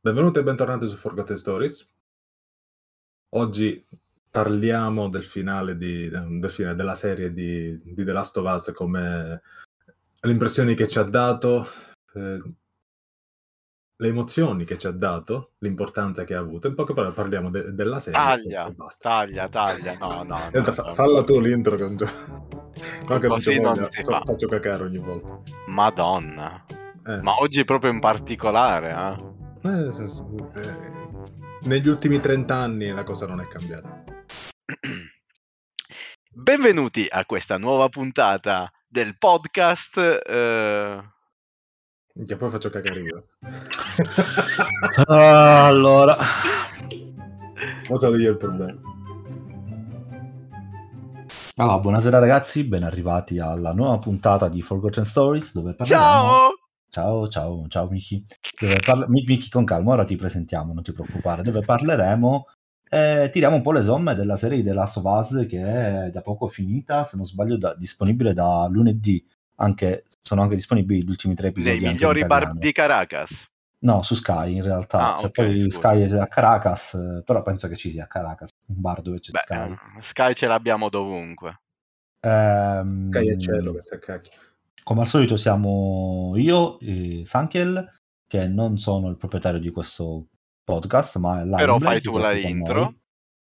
Benvenuti e bentornati su Forgotten Stories. Oggi parliamo del finale, di, del finale della serie di, di, The Last of Us, come le impressioni che ci ha dato, eh, le emozioni che ci ha dato, l'importanza che ha avuto. In poche parole parliamo de- della serie. Taglia, taglia, taglia, no, no. no, fa- falla tu l'intro che non, no, che non, non si so, faccio cacare ogni volta. Madonna. Eh. Ma oggi proprio in particolare, eh? Eh, eh, negli ultimi 30 anni la cosa non è cambiata. Benvenuti a questa nuova puntata del podcast. Eh... Che poi faccio cagare io. allora, cosa io il problema? Allora, buonasera ragazzi, ben arrivati alla nuova puntata di Forgotten Stories dove parliamo... Ciao! Ciao, ciao, ciao Miki. Parla... Miki con calma, ora ti presentiamo, non ti preoccupare. Dove parleremo e tiriamo un po' le somme della serie The Last of Us che è da poco finita, se non sbaglio, da... disponibile da lunedì. Anche, sono anche disponibili gli ultimi tre episodi. Nei migliori bar di Caracas. No, su Sky in realtà. Ah, okay, poi Sky è a Caracas, però penso che ci sia a Caracas, un bar dove c'è Beh, Sky. Sky ce l'abbiamo dovunque. Ehm... Sky è cielo, che cacchio. Come al solito siamo io e Sankiel, che non sono il proprietario di questo podcast, ma è Però fai tu la intro.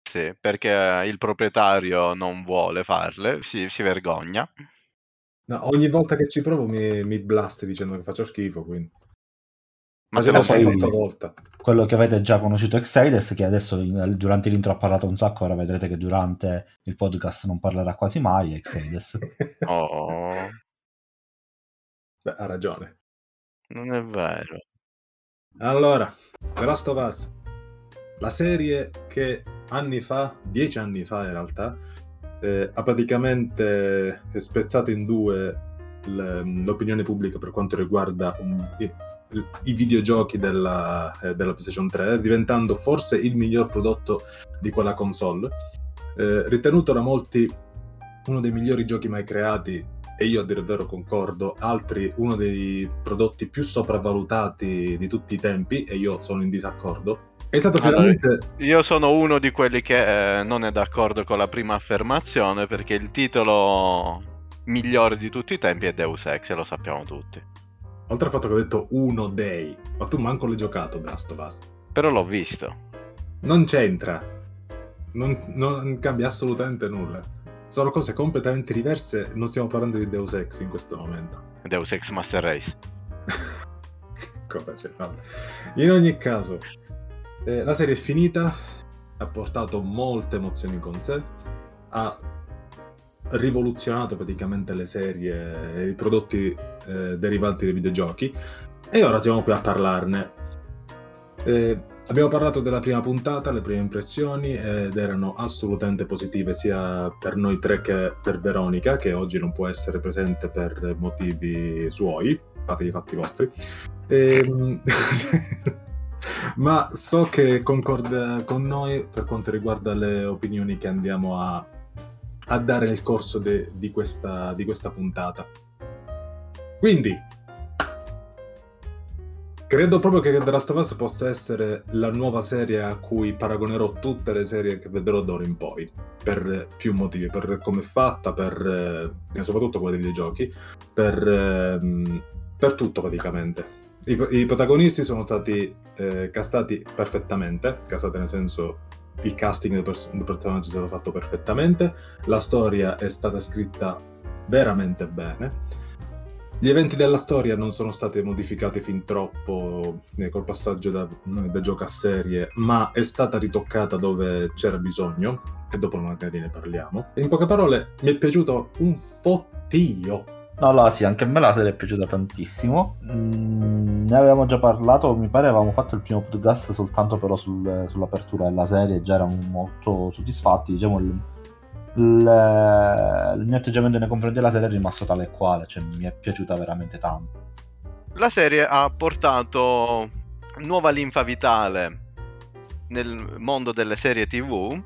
Sì, perché il proprietario non vuole farle, si, si vergogna. No, ogni volta che ci provo mi, mi blasti dicendo che faccio schifo, quindi. Ma se lo fai volta. Quello che avete già conosciuto Excides, che adesso durante l'intro ha parlato un sacco, ora vedrete che durante il podcast non parlerà quasi mai Excides. oh. Beh, ha ragione. Non è vero. Allora, The Last of Us. La serie che anni fa, dieci anni fa in realtà, eh, ha praticamente spezzato in due l'opinione pubblica per quanto riguarda un, i, i, videogiochi della, eh, della, PlayStation 3, diventando forse il miglior prodotto di quella console. Eh, ritenuto da molti uno dei migliori giochi mai creati e io a dire il vero concordo, altri uno dei prodotti più sopravvalutati di tutti i tempi, e io sono in disaccordo. È stato allora, finalmente. Io sono uno di quelli che eh, non è d'accordo con la prima affermazione perché il titolo migliore di tutti i tempi è Deus Ex, e lo sappiamo tutti. Oltre al fatto che ho detto uno dei, ma tu manco l'hai giocato Us. Però l'ho visto. Non c'entra. Non, non cambia assolutamente nulla sono cose completamente diverse. Non stiamo parlando di Deus Ex in questo momento. Deus Ex Master Race. Cosa c'è? No. In ogni caso, eh, la serie è finita, ha portato molte emozioni con sé, ha rivoluzionato praticamente le serie e i prodotti eh, derivanti dai videogiochi e ora siamo qui a parlarne. Eh, Abbiamo parlato della prima puntata, le prime impressioni ed erano assolutamente positive sia per noi tre che per Veronica, che oggi non può essere presente per motivi suoi, fate i fatti vostri. E... Ehm, ma so che concorda con noi per quanto riguarda le opinioni che andiamo a, a dare nel corso de, di, questa, di questa puntata. Quindi, Credo proprio che The Last of Us possa essere la nuova serie a cui paragonerò tutte le serie che vedrò d'ora in poi, per più motivi, per come è fatta, per, eh, soprattutto quelle dei videogiochi, per, eh, per tutto praticamente. I, I, protagonisti sono stati eh, castati perfettamente, castati nel senso il casting del, pers- del personaggio è stato fatto perfettamente, la storia è stata scritta veramente bene gli eventi della storia non sono stati modificati fin troppo eh, col passaggio da, da, gioco a serie, ma è stata ritoccata dove c'era bisogno, e dopo magari ne parliamo. In poche parole, mi è piaciuto un fottio. No, no, sì, anche a me la serie è piaciuta tantissimo. Mm, ne avevamo già parlato, mi pare avevamo fatto il primo podcast soltanto però sul, sull'apertura della serie, già erano molto soddisfatti. Diciamo, il, il, il mio atteggiamento nei confronti della serie è rimasto tale e quale, cioè mi è piaciuta veramente tanto. La serie ha portato nuova linfa vitale nel mondo delle serie TV,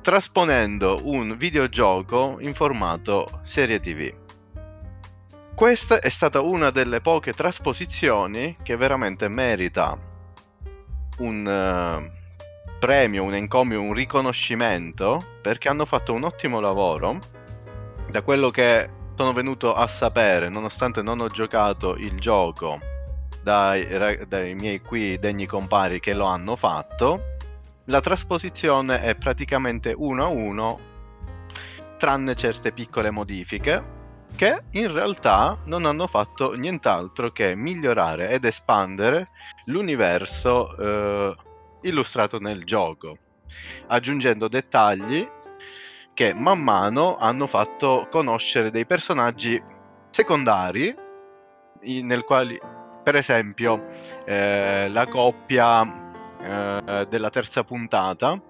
trasponendo un videogioco in formato serie TV. Questa è stata una delle poche trasposizioni che veramente merita un eh, premio, un encomio, un riconoscimento perché hanno fatto un ottimo lavoro. Da quello che sono venuto a sapere, nonostante non ho giocato il gioco, dai, dai miei qui degni compari che lo hanno fatto, la trasposizione è praticamente uno a uno, tranne certe piccole modifiche che in realtà non hanno fatto nient'altro che migliorare ed espandere l'universo eh, illustrato nel gioco, aggiungendo dettagli che man mano hanno fatto conoscere dei personaggi secondari, nel quali, per esempio, eh, la coppia eh, della terza puntata,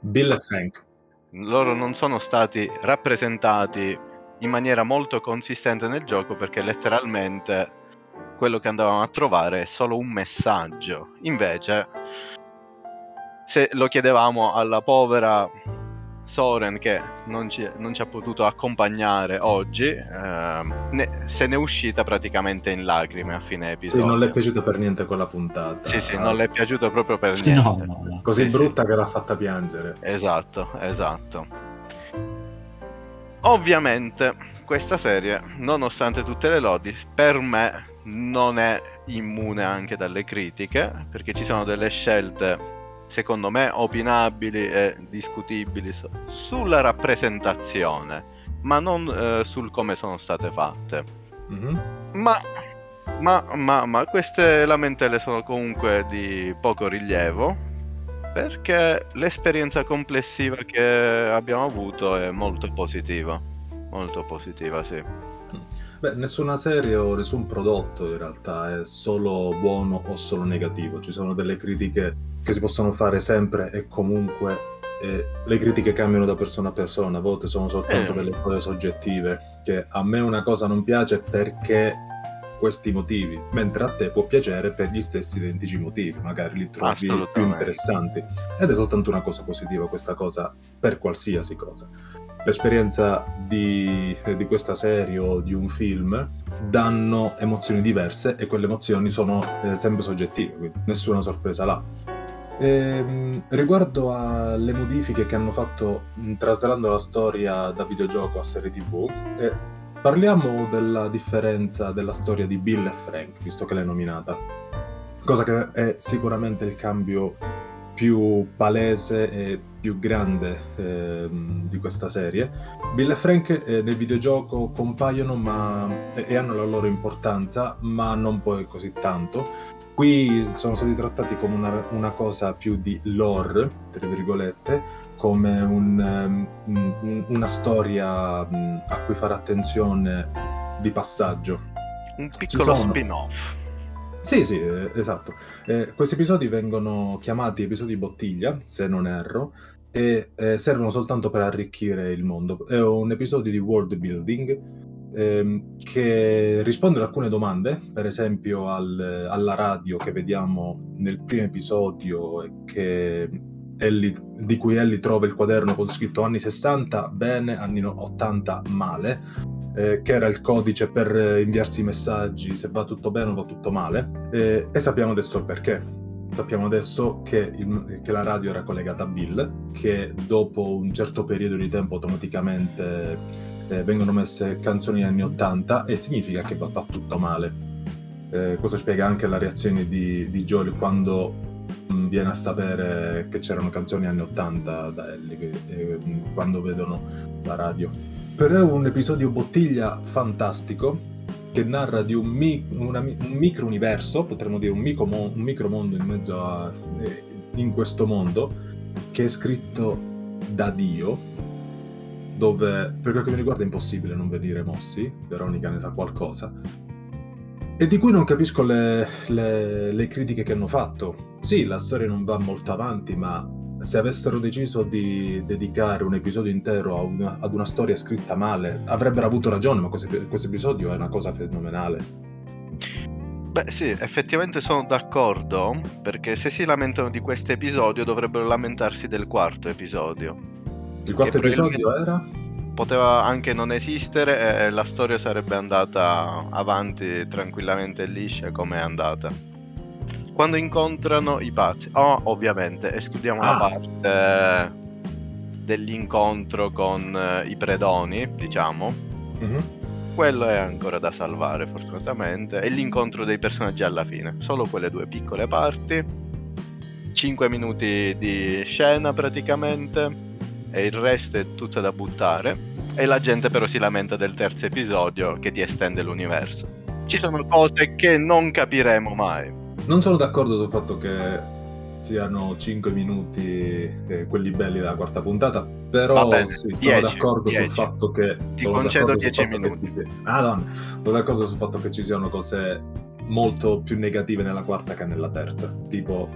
Bill e Frank. loro non sono stati rappresentati in maniera molto consistente nel gioco perché letteralmente quello che andavamo a trovare è solo un messaggio. Invece, se lo chiedevamo alla povera Soren che non ci, non ci ha potuto accompagnare oggi, ehm, ne- se n'è uscita praticamente in lacrime a fine Sì, episodio. non le è piaciuta per niente quella puntata. Sì, sì, non le è piaciuto proprio per niente. No, no, no. Così Sì, sì. brutta che l'ha fatta piangere. Esatto, esatto. Ovviamente questa serie, nonostante tutte le lodi, per me non è immune anche dalle critiche, perché ci sono delle scelte secondo me opinabili e discutibili sulla rappresentazione, ma non eh, sul come sono state fatte. Mhm. Ma, ma, ma, ma queste lamentele sono comunque di poco rilievo perché l'esperienza complessiva che abbiamo avuto è molto positiva. Molto positiva, sì. Beh, nessuna serie o nessun prodotto in realtà è solo buono o solo negativo. Ci sono delle critiche che si possono fare sempre e comunque e le critiche cambiano da persona a persona, a volte sono soltanto Eh. delle cose soggettive, che a me una cosa non piace perché questi motivi, mentre a te può piacere per gli stessi identici motivi, magari li trovi più interessanti. Ed è soltanto una cosa positiva questa cosa per qualsiasi cosa. L'esperienza di, di questa serie o di un film danno emozioni diverse e quelle emozioni sono eh, sempre soggettive, quindi nessuna sorpresa là. Ehm, riguardo alle modifiche che hanno fatto mh, trasladando la storia da videogioco a serie tv, eh, parliamo della differenza della storia di Bill e Frank, visto che l'hai nominata. Cosa che è sicuramente il cambio più palese e più grande ehm, di questa serie. Bill e Frank eh, nel videogioco compaiono ma, e, e hanno la loro importanza, ma non poi così tanto. Qui sono stati trattati come una, una cosa più di lore, tra virgolette, come un, un- una storia a cui fare attenzione di passaggio. Un piccolo spin-off. Sì, sì, eh, esatto. Eh, questi episodi vengono chiamati episodi bottiglia, se non erro, e eh, servono soltanto per arricchire il mondo. È un episodio di world building ehm, che risponde ad alcune domande, per esempio al- alla radio che vediamo nel primo episodio che Ellie- di cui Ellie trova il quaderno con scritto anni 60 bene, anni 80 male, eh, che era il codice per eh, inviarsi i messaggi se va tutto bene o va tutto male. Eh, e sappiamo adesso il perché. Sappiamo adesso che, il- che la radio era collegata a Bill, che dopo un certo periodo di tempo automaticamente eh, vengono messe canzoni anni 80 e significa che va, tutto male. Eh, questo spiega anche la reazione di, di Joel quando viene a sapere che c'erano canzoni anni 80 da Ellie, eh, quando vedono la radio. Però è un episodio bottiglia fantastico che narra di un, mi- una un micro universo, potremmo dire un, micro mo- un micromondo in mezzo a eh, in questo mondo che è scritto da Dio dove per quel che mi riguarda è impossibile non venire mossi, Veronica ne sa qualcosa, e di cui non capisco le, le- le critiche che hanno fatto. Sì, la storia non va molto avanti, ma se avessero deciso di dedicare un episodio intero a una- ad una storia scritta male, avrebbero avuto ragione, ma questo, questo episodio è una cosa fenomenale. Beh, sì, effettivamente sono d'accordo, perché se si lamentano di questo episodio dovrebbero lamentarsi del quarto episodio. Il quarto Che probabilmente- episodio era? Poteva anche non esistere e la storia sarebbe andata avanti tranquillamente liscia come è andata. quando incontrano i pazzi. Oh, ovviamente, escludiamo Ah. la parte dell'incontro con eh, i predoni, diciamo. Mhm. Quello è ancora da salvare, fortunatamente. E l'incontro dei personaggi alla fine. Solo quelle due piccole parti. 5 minuti di scena praticamente. E il resto è tutto da buttare. E la gente però si lamenta del terzo episodio che ti estende l'universo. Ci sono cose che non capiremo mai. Non sono d'accordo sul fatto che siano 5 minuti eh, quelli belli della quarta puntata, però bene, sì, sono 10, d'accordo 10. sul fatto che... Ti sono concedo d'accordo sul 10 fatto che minuti. ci sia- Madonna, sono d'accordo sul fatto che ci siano cose molto più negative nella quarta che nella terza. Tipo,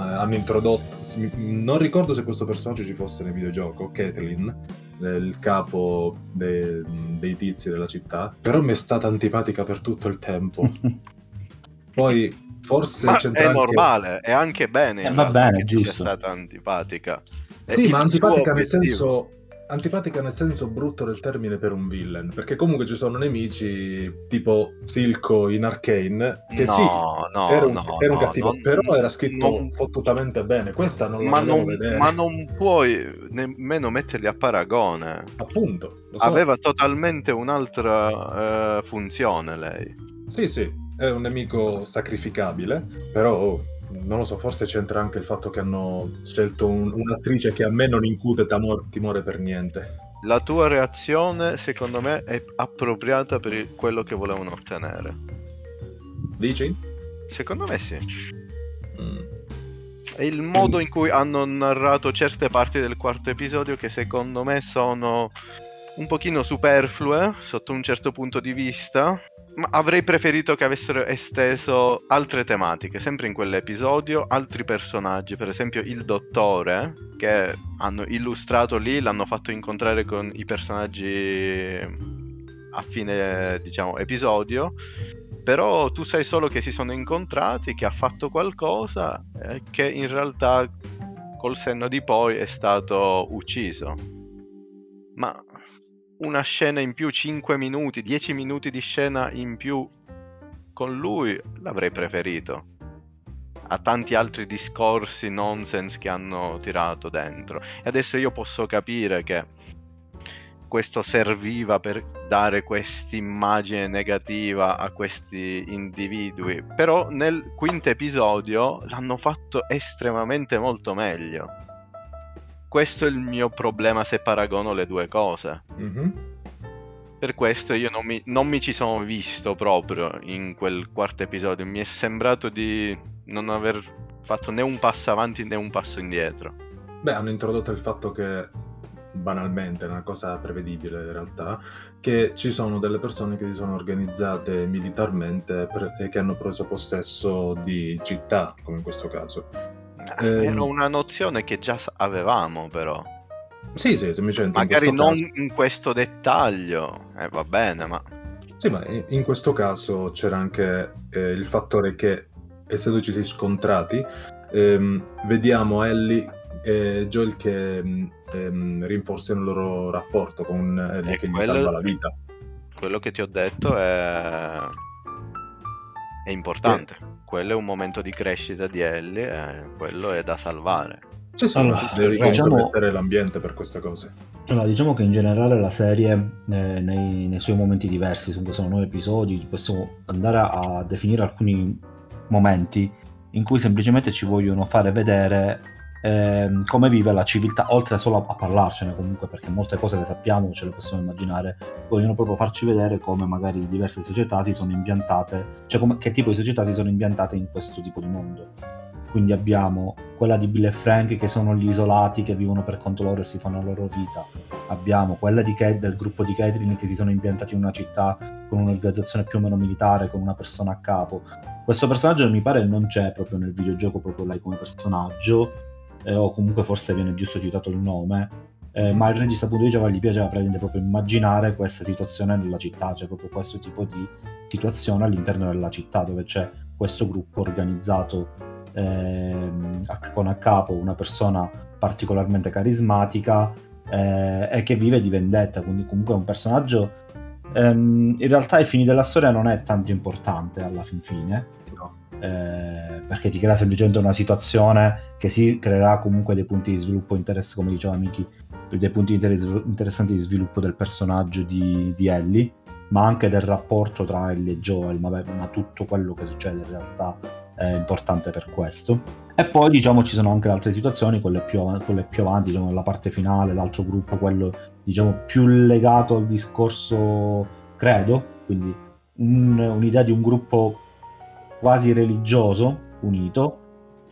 hanno introdotto... Non ricordo se questo personaggio ci fosse nel videogioco, Caitlyn, eh, il capo de- dei tizi della città, però mi è stata antipatica per tutto il tempo. Poi forse Ma c'entra è anche- normale, è anche bene Eh, va bene, giusto. stata antipatica. È Sì, il ma antipatica nel obiettivo. senso. Antipatica nel senso brutto del termine per un villain. Perché comunque ci sono nemici tipo Silco in Arcane. Che no, sì, no, era un, no, era un cattivo, non- però era scritto non- fottutamente bene. Questa non la ma, non, vedere. ma non puoi nemmeno metterli a paragone. Appunto, so. Aveva totalmente un'altra eh, funzione lei. Sì, sì, è un nemico sacrificabile, però oh, non lo so, forse c'entra anche il fatto che hanno scelto un- un'attrice che a me non incute tamor- timore per niente. La tua reazione, secondo me, è appropriata per il- quello che volevano ottenere. Dici? Secondo me sì. Mm. È il modo in cui hanno narrato certe parti del quarto episodio che secondo me sono un pochino superflue sotto un certo punto di vista. Ma avrei preferito che avessero esteso altre tematiche, sempre in quell'episodio, altri personaggi, per esempio il dottore, che hanno illustrato lì, l'hanno fatto incontrare con i personaggi a fine, diciamo, episodio. Però tu sai solo che si sono incontrati, che ha fatto qualcosa e che in realtà col senno di poi è stato ucciso. Ma una scena in più, 5 minuti, 10 minuti di scena in più con lui l'avrei preferito. A tanti altri discorsi nonsense che hanno tirato dentro. E adesso io posso capire che questo serviva per dare questa immagine negativa a questi individui. Però nel quinto episodio l'hanno fatto estremamente molto meglio. Questo è il mio problema se paragono le due cose. Mhm. Per questo io non mi, non mi ci sono visto proprio in quel quarto episodio. Mi è sembrato di non aver fatto né un passo avanti né un passo indietro. Beh, hanno introdotto il fatto che, banalmente, è una cosa prevedibile in realtà, che ci sono delle persone che si sono organizzate militarmente per- e che hanno preso possesso di città, come in questo caso. Ehm. Era una nozione che già avevamo, però. Sì, sì, semplicemente Magari in non caso. in questo dettaglio. Eh, va bene, ma Sì, ma in questo caso c'era anche eh, il fattore che, essendoci si scontrati, ehm, vediamo Ellie e Joel che ehm, ehm, rinforzano il loro rapporto con Ellie E che gli quello- salva la vita. quello che ti ho detto è, è importante. Quello è un momento di crescita di Ellie e quello è da salvare. Sì, sì, Allora, diciamo- l'ambiente per queste cose. Allora, diciamo che in generale la serie, eh, nei, nei suoi momenti diversi, comunque sono nove episodi, possiamo andare a definire alcuni momenti in cui semplicemente ci vogliono fare vedere ehm, come vive la civiltà, oltre solo a, parlarcene comunque, perché molte cose le sappiamo, ce le possiamo immaginare, vogliono proprio farci vedere come magari diverse società si sono impiantate, cioè come- che tipo di società si sono impiantate in questo tipo di mondo. Quindi abbiamo quella di Bill e Frank che sono gli isolati che vivono per conto loro e si fanno la loro vita. Abbiamo quella Cat- del gruppo di Catherine che si sono impiantati in una città con un'organizzazione più o meno militare, con una persona a capo. Questo personaggio mi pare non c'è proprio nel videogioco, proprio lei come personaggio, eh, o comunque forse viene giusto citato il nome. eh, ma il regista appunto diceva gli piaceva praticamente proprio immaginare questa situazione nella città, cioè proprio questo tipo di situazione all'interno della città dove c'è questo gruppo organizzato ehm, con a capo una persona particolarmente carismatica eh, e che vive di vendetta, quindi comunque è un personaggio ehm, in realtà ai fini della storia non è tanto importante alla fin fine. Eh, perché ti crea semplicemente una situazione che si creerà comunque dei punti di sviluppo interessanti, come diceva Miki, dei punti inter- interessanti di sviluppo del personaggio di, di Ellie, ma anche del rapporto tra Ellie e Joel, ma, beh, ma tutto quello che succede in realtà è importante per questo. E poi diciamo ci sono anche altre situazioni, quelle più, av- quelle più avanti, diciamo la parte finale, l'altro gruppo, quello diciamo più legato al discorso credo, quindi un- un'idea di un gruppo quasi religioso unito.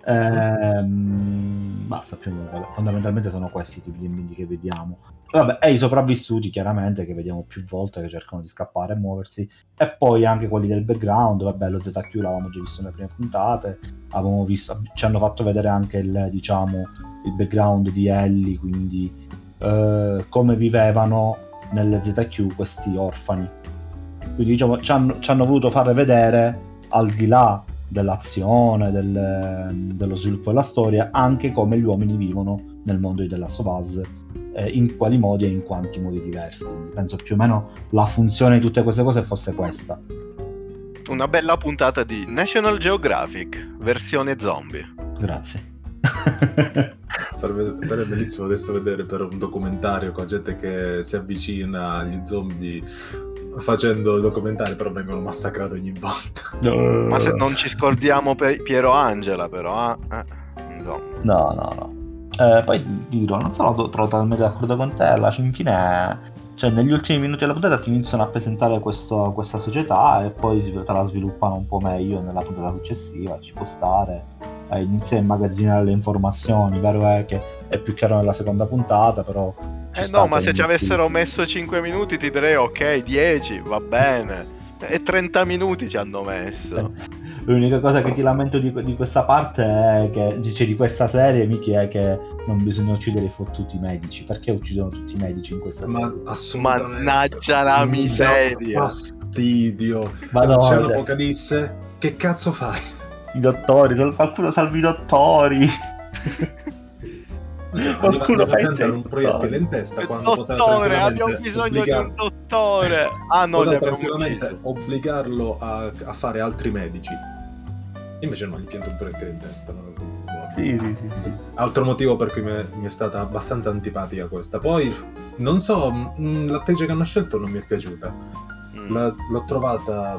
Ehm, basta, più o meno, fondamentalmente sono questi i tipi di ambienti che vediamo. Vabbè, e i sopravvissuti chiaramente che vediamo più volte che cercano di scappare e muoversi e poi anche quelli del background, vabbè lo ZQ l'avevamo già visto nelle prime puntate, avevamo visto, ci hanno fatto vedere anche il, diciamo, il background di Ellie, quindi eh, come vivevano nelle ZQ questi orfani. Quindi diciamo ci hanno, ci hanno voluto fare vedere al di là dell'azione, del- dello sviluppo della storia, anche come gli uomini vivono nel mondo di The Last of Us, eh, in quali modi e in quanti modi diversi. Penso più o meno la funzione di tutte queste cose fosse questa. Una bella puntata di National Geographic, versione zombie. Grazie. Sarebbe, sarebbe bellissimo adesso vedere per un documentario con gente che si avvicina agli zombie facendo documentari, però vengono massacrati ogni volta. Ma se non ci scordiamo per Piero Angela, però, eh, eh, insomma. No, no, no. Eh, poi dirò, non sono to- totalmente d'accordo con te, alla fin fine, cioè negli ultimi minuti della puntata ti iniziano a presentare questo- questa società e poi si- te la sviluppano un po' meglio nella puntata successiva, ci può stare, eh, inizia a immagazzinare le informazioni, vero è che è più chiaro nella seconda puntata, però... Eh no, ma se ci avessero messo 5 minuti ti direi ok, 10, va bene. E 30 minuti ci hanno messo. L'unica cosa che ti lamento di, di questa parte è che, cioè di questa serie, Miki, è che non bisogna uccidere i fottuti medici. Perché uccidono tutti i medici in questa Ma serie? assolutamente. Mannaggia la miseria. Fastidio. Madonna, C'è l'apocalisse. Che cazzo fai? i dottori, qualcuno salvi i dottori. Qualcuno fa il un proiettile in testa quando Dottore, abbiamo bisogno di obbligar- un dottore. Ah no, li abbiamo obbligarlo a, a fare altri medici. Invece no, gli pianta un proiettile in testa. no? Sì, sì, sì, sì. Altro motivo per cui mi è, mi è stata abbastanza antipatica questa. Poi, non so, mh, l'atteggia che hanno scelto non mi è piaciuta. Mm. La- l'ho trovata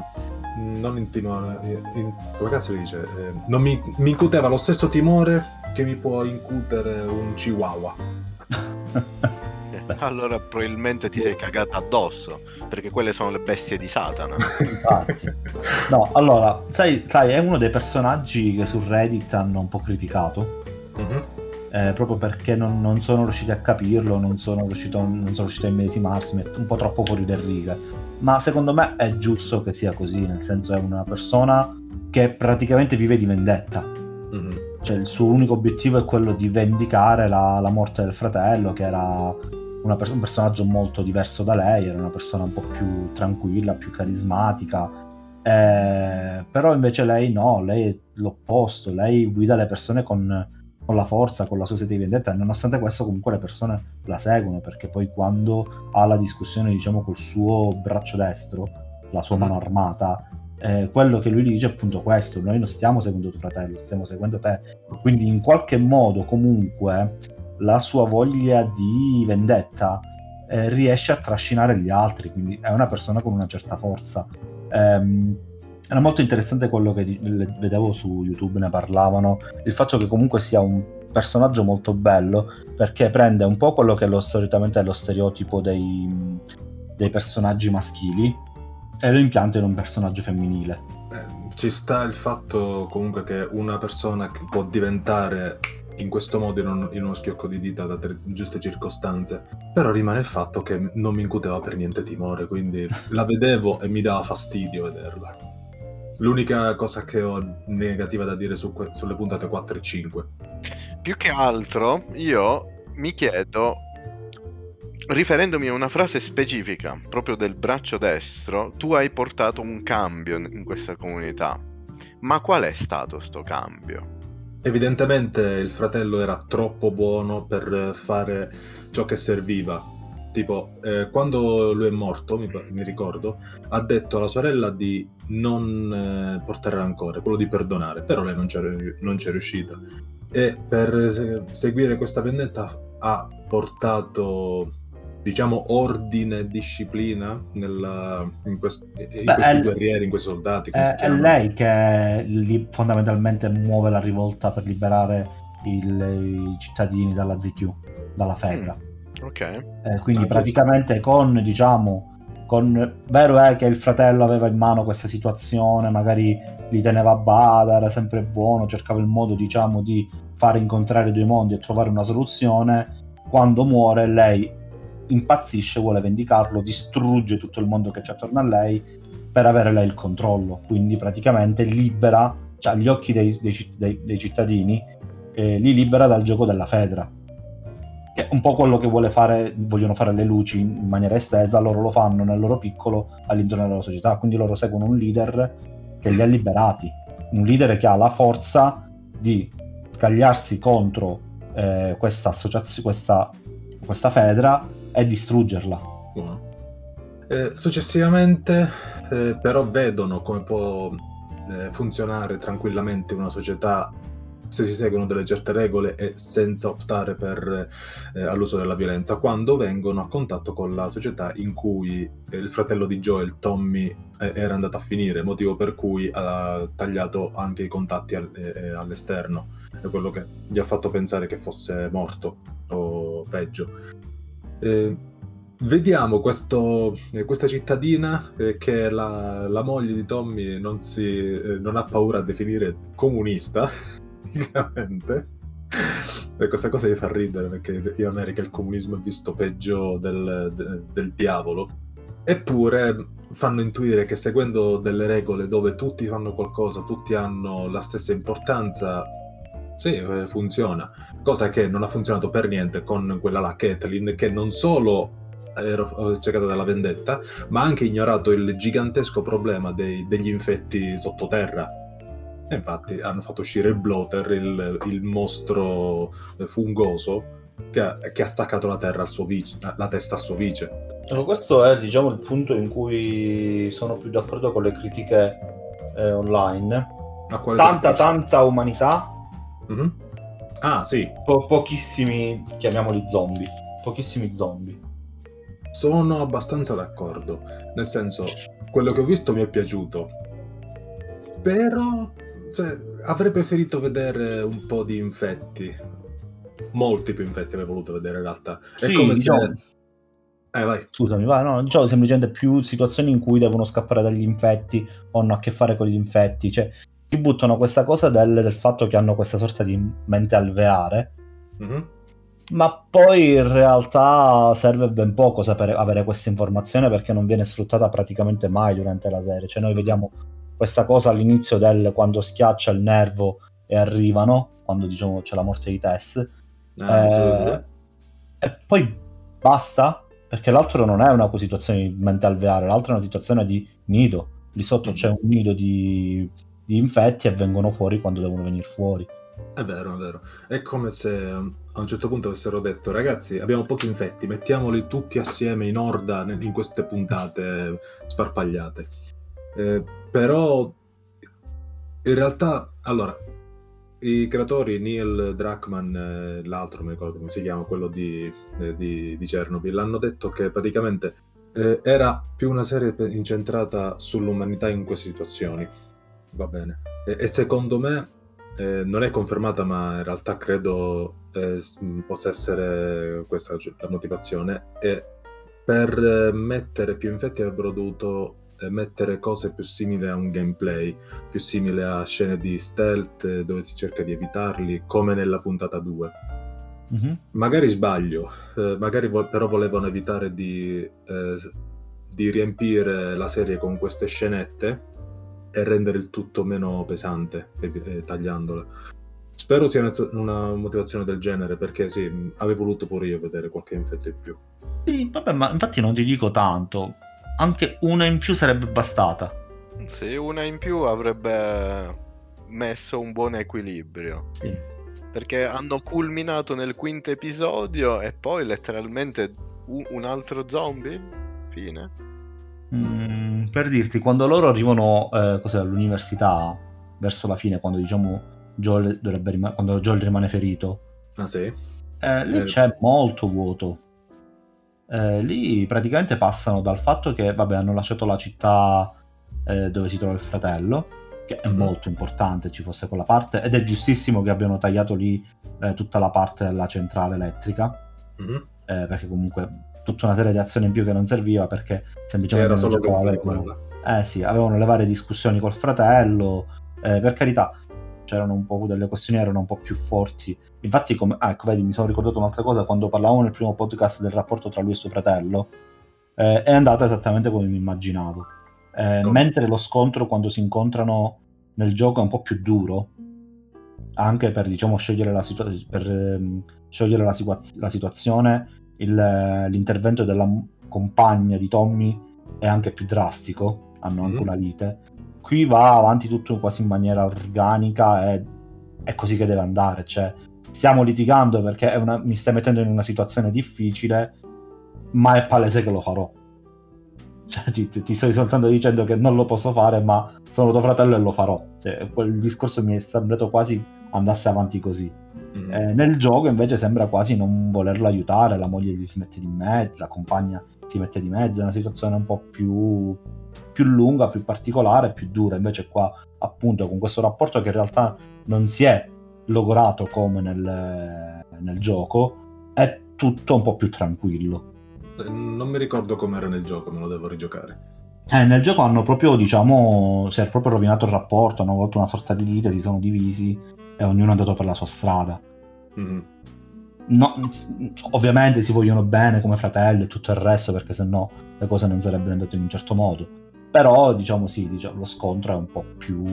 mh, non in timore. in- come cazzo si dice? Eh, non mi, mi incuteva lo stesso timore che mi può incutere un chihuahua. Allora probabilmente ti sei cagata addosso, perché quelle sono le bestie di Satana. Infatti. No, allora, sai, sai, è uno dei personaggi che su Reddit hanno un po' criticato. Mhm. eh, proprio perché non, non sono riusciti a capirlo, non sono riuscito, non sono riuscito a immedesimarsi, un po' troppo fuori del riga. Ma secondo me è giusto che sia così, nel senso è una persona che praticamente vive di vendetta. Mhm. Cioè il suo unico obiettivo è quello di vendicare la, la morte del fratello, che era una pers- un personaggio molto diverso da lei, era una persona un po' più tranquilla, più carismatica. Eh, però invece lei no, lei è l'opposto, lei guida le persone con, con la forza, con la sua sete di vendetta e nonostante questo comunque le persone la seguono perché poi quando ha la discussione diciamo col suo braccio destro, la sua Mhm. mano armata, eh, quello che lui dice è appunto questo, noi non stiamo seguendo tuo fratello, stiamo seguendo te. Quindi in qualche modo comunque la sua voglia di vendetta eh, riesce a trascinare gli altri, quindi è una persona con una certa forza. Ehm, era molto interessante quello che di- vedevo su YouTube, ne parlavano, il fatto che comunque sia un personaggio molto bello perché prende un po' quello che è lo, solitamente è lo stereotipo dei, dei personaggi maschili e lo impianta in un personaggio femminile. Eh, Ci sta il fatto comunque che una persona che può diventare in questo modo in, un- in uno schiocco di dita da tre- giuste circostanze, però rimane il fatto che non mi incuteva per niente timore, quindi la vedevo e mi dava fastidio vederla. L'unica cosa che ho negativa da dire su que- sulle puntate 4 e 5. Più che altro, io mi chiedo, riferendomi a una frase specifica proprio del braccio destro, tu hai portato un cambio in questa comunità. Ma qual è stato sto cambio? Evidentemente il fratello era troppo buono per fare ciò che serviva Tipo, eh, quando lui è morto, mi, mi, ricordo, ha detto alla sorella di non eh, portare rancore, quello di perdonare, però lei non c'è, non c'è riuscita. E per seguire questa vendetta ha portato diciamo ordine e disciplina nella, in, quest, in Beh, questi è, guerrieri, in questi soldati. È, è, lei che li, fondamentalmente muove la rivolta per liberare il, i cittadini dalla ZQ, dalla Fedra. Mm, ok. Eh, quindi ah, praticamente giusto. con, diciamo, con... Vero è che il fratello aveva in mano questa situazione, magari li teneva a bada, era sempre buono, cercava il modo, diciamo, di fare incontrare i due mondi e trovare una soluzione. Quando muore lei impazzisce, vuole vendicarlo, distrugge tutto il mondo che c'è attorno a lei per avere lei il controllo. Quindi praticamente libera, cioè agli occhi dei, dei, dei, dei cittadini, eh, li libera dal gioco della Fedra. Che è un po' quello che fare, vogliono fare le luci in maniera estesa, loro lo fanno nel loro piccolo all'interno della società. Quindi loro seguono un leader che li ha liberati, un leader che ha la forza di scagliarsi contro eh, questa associazione, questa, questa Fedra e distruggerla. Buono. Eh, successivamente, eh, però, vedono come può eh, funzionare tranquillamente una società se si seguono delle certe regole e senza optare per, eh, all'uso della violenza, quando vengono a contatto con la società in cui eh, il fratello di Joel, Tommy, eh, era andato a finire, motivo per cui ha tagliato anche i contatti al, all'esterno. È quello che gli ha fatto pensare che fosse morto o peggio. Eh, vediamo questo, eh, questa cittadina eh, che la, la, moglie di Tommy non, si, eh, non ha paura a definire comunista, praticamente. E questa cosa mi fa ridere perché in America il comunismo è visto peggio del, del, del diavolo. Eppure fanno intuire che seguendo delle regole dove tutti fanno qualcosa, tutti hanno la stessa importanza, sì, eh, funziona. Cosa che non ha funzionato per niente con quella là, Kathleen, che non solo era cercata dalla vendetta, ma ha anche ignorato il gigantesco problema dei, degli infetti sottoterra. E infatti hanno fatto uscire il bloater, il, il mostro fungoso, che ha, che ha, staccato la, terra al suo vice, la testa al suo vice. Allora, questo è diciamo, il punto in cui sono più d'accordo con le critiche eh, online. Tanta, tanta umanità, Mm-hmm. Ah, sì. Po- pochissimi, chiamiamoli zombie. Pochissimi zombie. Sono abbastanza d'accordo. Nel senso, quello che ho visto mi è piaciuto. Però, cioè, avrei preferito vedere un po' di infetti. Molti più infetti avrei voluto vedere in realtà. È sì, come diciamo... se... Eh, vai. Scusami, vai, no, diciamo semplicemente più situazioni in cui devono scappare dagli infetti o hanno a che fare con gli infetti. Cioè, ti buttano questa cosa del, del, fatto che hanno questa sorta di mente alveare. Mm-hmm. Ma poi in realtà serve ben poco sapere, avere questa informazione perché non viene sfruttata praticamente mai durante la serie. Cioè, noi vediamo questa cosa all'inizio del quando schiaccia il nervo e arrivano, quando diciamo c'è la morte di Tess. Ah, eh, e poi basta, perché l'altro non è una situazione di mente alveare, l'altro è una situazione di nido. Lì sotto mm. c'è un nido di di infetti e vengono fuori quando devono venire fuori. È vero, è vero. È come se a un certo punto avessero detto, ragazzi, abbiamo pochi infetti, mettiamoli tutti assieme in orda in queste puntate sparpagliate. Eh, però, in realtà, allora, i creatori, Neil Druckmann, eh, l'altro, mi ricordo come si chiama, quello di, eh, di, di Chernobyl, hanno detto che praticamente eh, era più una serie incentrata sull'umanità in queste situazioni Va bene. E, e secondo me eh, non è confermata, ma in realtà credo eh, possa essere questa la motivazione. E per eh, mettere più infetti avrebbero dovuto eh, mettere cose più simili a un gameplay, più simili a scene di stealth eh, dove si cerca di evitarli, come nella puntata 2. Mm-hmm. Magari sbaglio, eh, magari vo- però volevano evitare di, di riempire la serie con queste scenette e rendere il tutto meno pesante eh, tagliandola. Spero sia una motivazione del genere perché sì, avevo voluto pure io vedere qualche infetto in più. Sì, vabbè, ma infatti non ti dico tanto. Anche una in più sarebbe bastata. Sì, una in più avrebbe messo un buon equilibrio. Sì. Perché hanno culminato nel quinto episodio e poi letteralmente un, un altro zombie? Fine. Mm, per dirti, quando loro arrivano eh, cos'è, all'università, verso la fine, quando diciamo Joel, dovrebbe rima- quando Joel rimane ferito, Ah sì? eh, lì Eh. c'è molto vuoto. Eh, lì praticamente passano dal fatto che, vabbè, hanno lasciato la città eh, dove si trova il fratello, che è Mhm. molto importante ci fosse quella parte, ed è giustissimo che abbiano tagliato lì eh, tutta la parte della centrale elettrica, Mhm. eh, perché comunque tutta una serie di azioni in più che non serviva perché semplicemente C'era solo quella. Eh sì, avevano le varie discussioni col fratello, eh, per carità, c'erano un po' delle questioni erano un po' più forti. Infatti, come, ah, ecco, vedi, mi sono ricordato un'altra cosa, quando parlavamo nel primo podcast del rapporto tra lui e suo fratello, eh, è andata esattamente come mi immaginavo. Eh, Come? mentre lo scontro quando si incontrano nel gioco è un po' più duro, anche per, diciamo, sciogliere la, situa- per, ehm, sciogliere la, situa- la situazione, il- l'intervento della compagna di Tommy è anche più drastico, hanno anche Mhm. una lite. Qui va avanti tutto quasi in maniera organica e è così che deve andare, cioè stiamo litigando perché una- mi stai mettendo in una situazione difficile, ma è palese che lo farò. Cioè, ti, ti- ti sto soltanto dicendo che non lo posso fare, ma sono tuo fratello e lo farò. Cioè, quel discorso mi è sembrato quasi andasse avanti così. Mhm. Eh, nel gioco invece sembra quasi non volerlo aiutare, la moglie gli si mette di mezzo, la compagna si mette di mezzo, è una situazione un po' più, più lunga, più particolare, più dura. Invece qua appunto con questo rapporto che in realtà non si è logorato come nel, nel gioco, è tutto un po' più tranquillo. Non mi ricordo com'era nel gioco, me lo devo rigiocare. Eh, nel gioco hanno proprio, diciamo, si è proprio rovinato il rapporto, hanno avuto una sorta di lite, si sono divisi e ognuno è andato per la sua strada. Mhm. No, ovviamente si vogliono bene come fratelli e tutto il resto, perché sennò le cose non sarebbero andate in un certo modo. Però, diciamo sì, diciamo, lo scontro è un po' più,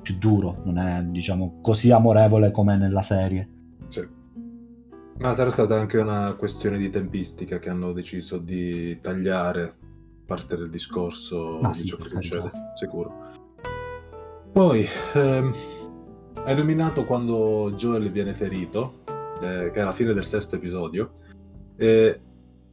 più duro, non è, diciamo, così amorevole come nella serie. Sì. Ma sarà stata anche una questione di tempistica che hanno deciso di tagliare parte del discorso Ah, di sì, ciò che succede, sicuro. Poi, ehm, è illuminato quando Joel viene ferito, eh, che è alla fine del sesto episodio, eh,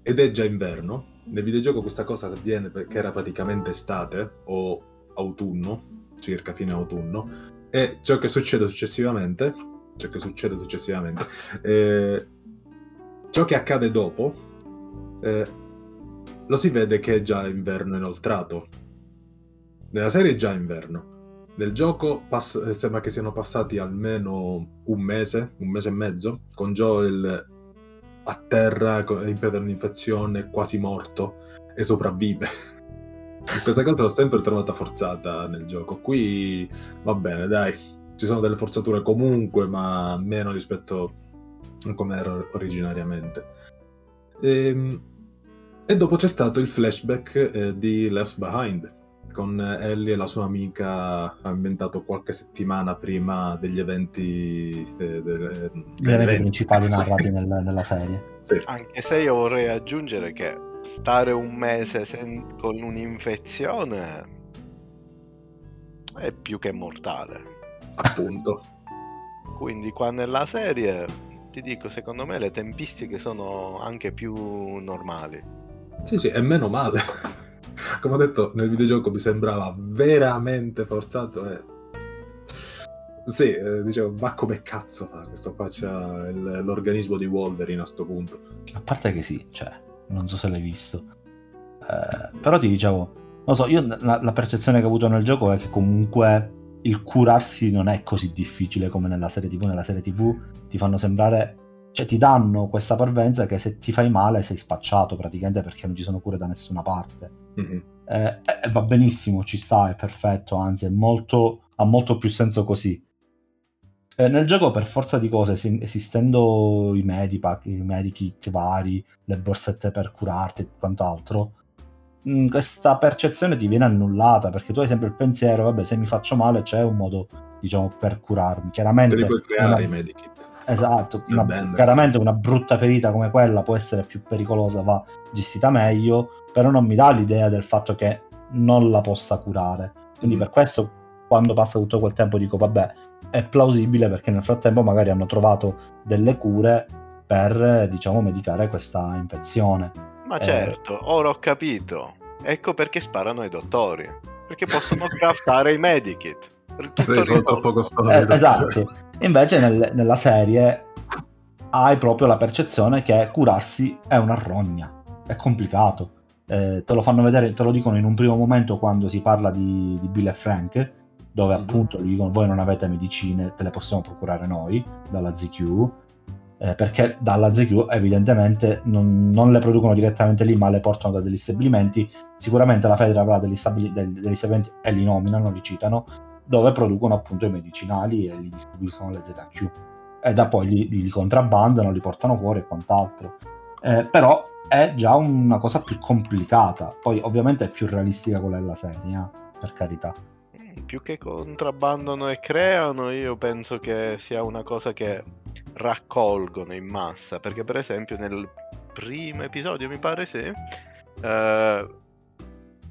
ed è già inverno. Nel videogioco questa cosa avviene perché era praticamente estate o autunno, circa fine autunno, e ciò che succede successivamente, ciò che succede successivamente, eh, ciò che accade dopo, eh, lo si vede che è già inverno inoltrato. Nella serie è già inverno. Nel gioco pass- eh, sembra che siano passati almeno un mese, un mese e mezzo, con Joel a terra in preda un'infezione, quasi morto, e sopravvive. Questa cosa l'ho sempre trovata forzata nel gioco. Qui va bene, dai, ci sono delle forzature comunque, ma meno rispetto a come era originariamente. Ehm, E, dopo c'è stato il flashback eh, di Left Behind, con Ellie e la sua amica ambientato qualche settimana prima degli eventi eh, del- Gli degli eventi eventi. principali narrati nel- nella serie. Sì. Anche se io vorrei aggiungere che stare un mese sen- con un'infezione è più che mortale. appunto. Quindi qua nella serie ti dico, secondo me le tempistiche sono anche più normali. Sì, sì, e meno male. Come ho detto, nel videogioco mi sembrava veramente forzato e... Sì, eh, dicevo, ma come cazzo fa questo qua? C'ha il- l'organismo di Wolverine a sto punto. A parte che sì, cioè, non so se l'hai visto. Eh, però ti dicevo, non so, io la, la percezione che ho avuto nel gioco è che comunque il curarsi non è così difficile come nella serie TV. Nella serie TV ti fanno sembrare, cioè ti danno questa parvenza che se ti fai male sei spacciato praticamente perché non ci sono cure da nessuna parte. Mhm. Eh, e va benissimo, ci sta, è perfetto, anzi è molto, ha molto più senso così. Eh, nel gioco per forza di cose, esi- esistendo i medipack, i medikit vari, le borsette per curarti e quant'altro, mh, questa percezione ti viene annullata perché tu hai sempre il pensiero, vabbè se mi faccio male c'è un modo, diciamo, per curarmi. Chiaramente... Puoi creare una- i medikit. Esatto, una- chiaramente una brutta ferita come quella può essere più pericolosa, va gestita meglio, però non mi dà l'idea del fatto che non la possa curare. Quindi Mhm. per questo quando passa tutto quel tempo dico vabbè, è plausibile perché nel frattempo magari hanno trovato delle cure per, diciamo, medicare questa infezione. Ma Eh. certo, ora ho capito. Ecco perché sparano ai dottori. Perché possono craftare i medikit. Sono troppo costosi. Eh, esatto. Invece nel- nella serie hai proprio la percezione che curarsi è una rogna, è complicato. Eh, te lo fanno vedere, te lo dicono in un primo momento quando si parla di, di Bill e Frank, dove Mhm. appunto gli dicono voi non avete medicine, te le possiamo procurare noi dalla ZQ. eh, perché dalla ZQ evidentemente non, non le producono direttamente lì, ma le portano da degli stabilimenti. Sicuramente la Federa avrà degli, stabili- del- degli stabilimenti e li nominano, li citano, dove producono appunto i medicinali e li distribuiscono le ZQ e da poi li, li contrabbandano, li portano fuori e quant'altro. Eh, però è già una cosa più complicata, poi ovviamente è più realistica quella della serie, eh, per carità. Mm, Più che contrabbandano e creano, io penso che sia una cosa che raccolgono in massa. Perché, per esempio, nel primo episodio, mi pare sì, eh,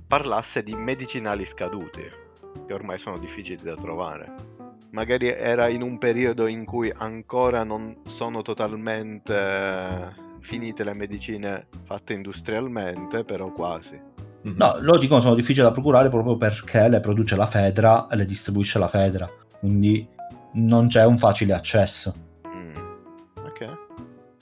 parlasse di medicinali scaduti, che ormai sono difficili da trovare. Magari era in un periodo in cui ancora non sono totalmente finite le medicine fatte industrialmente, però quasi. No, loro dicono sono difficili da procurare proprio perché le produce la Fedra e le distribuisce la Fedra, quindi non c'è un facile accesso. Mm. Ok.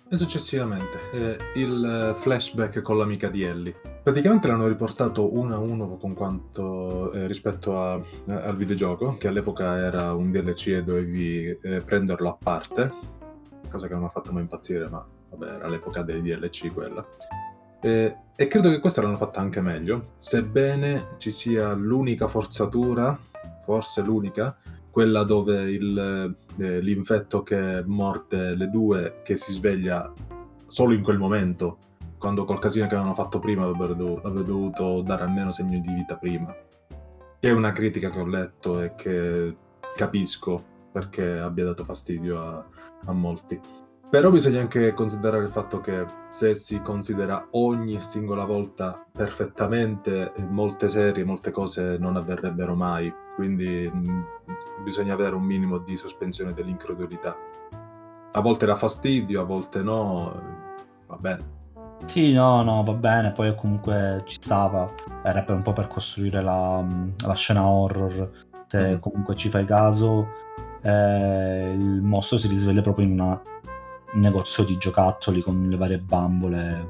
E successivamente eh, il flashback con l'amica di Ellie. Praticamente l'hanno riportato uno a uno con quanto eh, rispetto a- eh, al videogioco, che all'epoca era un DLC e dovevi eh, prenderlo a parte, cosa che non mi ha fatto mai impazzire, ma vabbè, era l'epoca dei DLC quella. Eh, e credo che questa l'hanno fatta anche meglio, sebbene ci sia l'unica forzatura, forse l'unica, quella dove il, eh, l'infetto che morde le due, che si sveglia solo in quel momento, quando col casino che avevano fatto prima avrebbero dovu- avrebbe dovuto dare almeno segno di vita prima. Che è una critica che ho letto e che capisco perché abbia dato fastidio a, a molti. Però bisogna anche considerare il fatto che se si considera ogni singola volta perfettamente, molte serie, molte cose non avverrebbero mai. Quindi mh, bisogna avere un minimo di sospensione dell'incredulità. A volte dà fastidio, a volte no, va bene. Sì, no, no, va bene, poi comunque ci stava, era per un po' per costruire la, la scena horror, se Mm. comunque ci fai caso, eh, il mostro si risveglia proprio in una- un negozio di giocattoli con le varie bambole,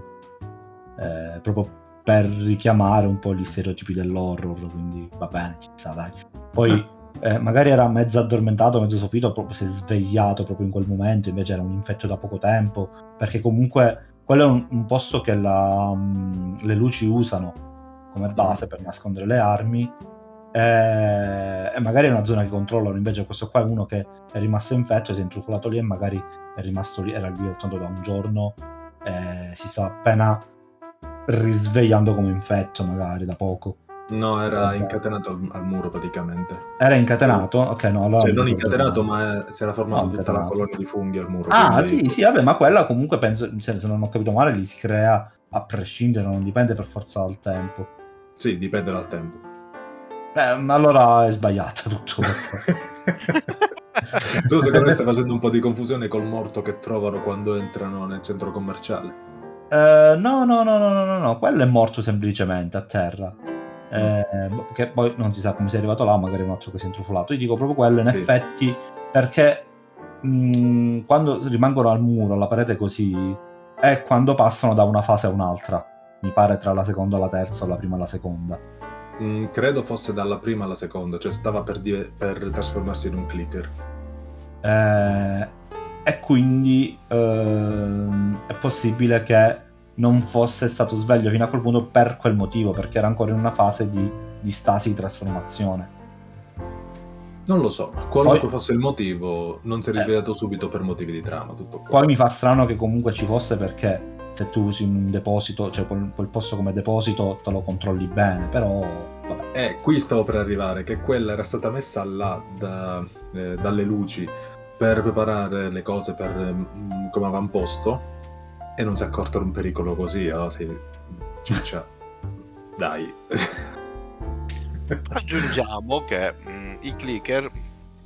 eh, proprio per richiamare un po' gli stereotipi dell'horror, quindi va bene, ci sta, dai. Poi eh, magari era mezzo addormentato, mezzo sopito, proprio si è svegliato proprio in quel momento, invece era un infetto da poco tempo, perché comunque quello è un, un posto che la, mm, le luci usano come base per nascondere le armi eh, e magari è una zona che controllano invece questo qua è uno che è rimasto infetto si è intrufolato lì e magari è rimasto lì era lì soltanto da un giorno eh, si sta appena risvegliando come infetto magari da poco No, era Vabbè. incatenato al, al muro praticamente. era incatenato ok no allora Cioè, non incatenato, ma eh, si era formata No, tutta la colonia di funghi al muro. Ah, sì, sì, vabbè, ma quella comunque penso, se, se non ho capito male, li si crea a prescindere, non dipende per forza dal tempo. Sì, dipende dal tempo. Eh, ma allora è sbagliato tutto. tu secondo me stai facendo un po' di confusione col morto che trovano quando entrano nel centro commerciale. Eh, no, no, no, no, no, no, no, quello è morto semplicemente a terra. Eh, boh, che poi non si sa come sia arrivato là, magari è un altro che si è intrufolato. Io dico proprio quello in Sì. effetti perché mh, quando rimangono al muro, alla parete così, è quando passano da una fase a un'altra. Mi pare tra la seconda e la terza o la prima e la seconda. Mm, credo fosse dalla prima alla seconda, cioè stava per, dive- per trasformarsi in un clicker. Eh, e quindi ehm, è possibile che non fosse stato sveglio fino a quel punto per quel motivo, perché era ancora in una fase di, di stasi di trasformazione. Non lo so, qualunque Poi- fosse il motivo, non si è Eh. risvegliato subito per motivi di trama. Tutto qua. Poi mi fa strano che comunque ci fosse perché se tu usi un deposito, cioè quel, quel posto come deposito, te lo controlli bene, però vabbè. Eh, qui stavo per arrivare, che quella era stata messa là da- eh, dalle luci per preparare le cose per, mm, come avamposto e non si è accorto di un pericolo così, allora si... Ciccia. Dai. Aggiungiamo che mh, i clicker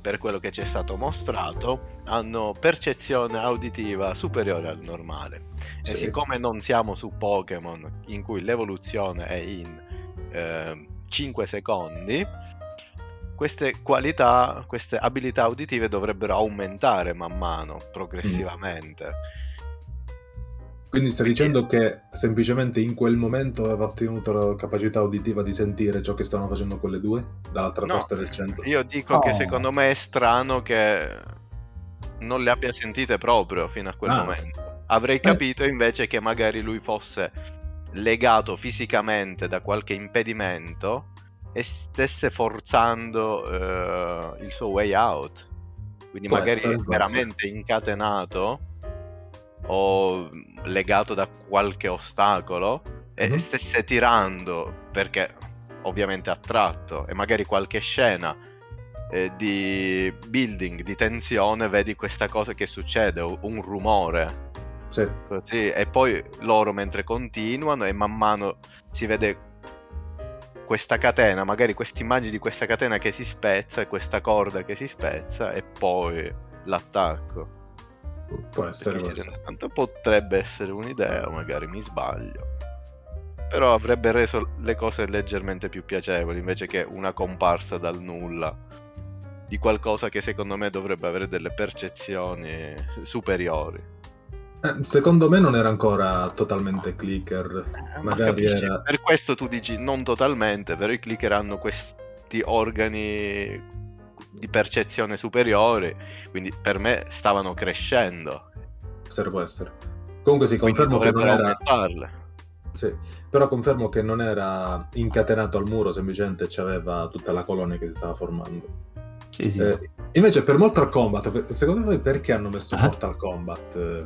per quello che ci è stato mostrato, hanno percezione auditiva superiore al normale. Sì. E siccome non siamo su Pokémon in cui l'evoluzione è in eh, 5 secondi, queste qualità, queste abilità uditive dovrebbero aumentare man mano, progressivamente. Quindi stai dicendo che semplicemente in quel momento aveva ottenuto la capacità uditiva di sentire ciò che stavano facendo quelle due dall'altra No, parte del centro? Io dico che Oh. secondo me è strano che non le abbia sentite proprio fino a quel Ah. momento. Avrei Eh. capito invece che magari lui fosse legato fisicamente da qualche impedimento e stesse forzando eh, il suo way out. Quindi Può magari essere, veramente incatenato o legato da qualche ostacolo e Mhm. stesse tirando perché ovviamente attratto e magari qualche scena eh, di building, di tensione, vedi questa cosa che succede, un rumore Sì. così e poi loro mentre continuano e man mano si vede questa catena, magari questa immagine di questa catena che si spezza e questa corda che si spezza e poi l'attacco. Può essere questo. tanto potrebbe essere un'idea, magari mi sbaglio. Però avrebbe reso le cose leggermente più piacevoli invece che una comparsa dal nulla di qualcosa che secondo me dovrebbe avere delle percezioni superiori. Eh, secondo me non era ancora totalmente clicker. Ma Magari capisci? era... Per questo tu dici non totalmente, però i clicker hanno questi organi di percezione superiori, quindi per me stavano crescendo. essere, può essere. Comunque sì, Quindi confermo che non era... aumentarle. Sì, però confermo che non era incatenato al muro, semplicemente c'aveva tutta la colonia che si stava formando. Sì, sì. Eh, invece per Mortal Kombat, secondo voi perché hanno messo Ah. Mortal Kombat eh,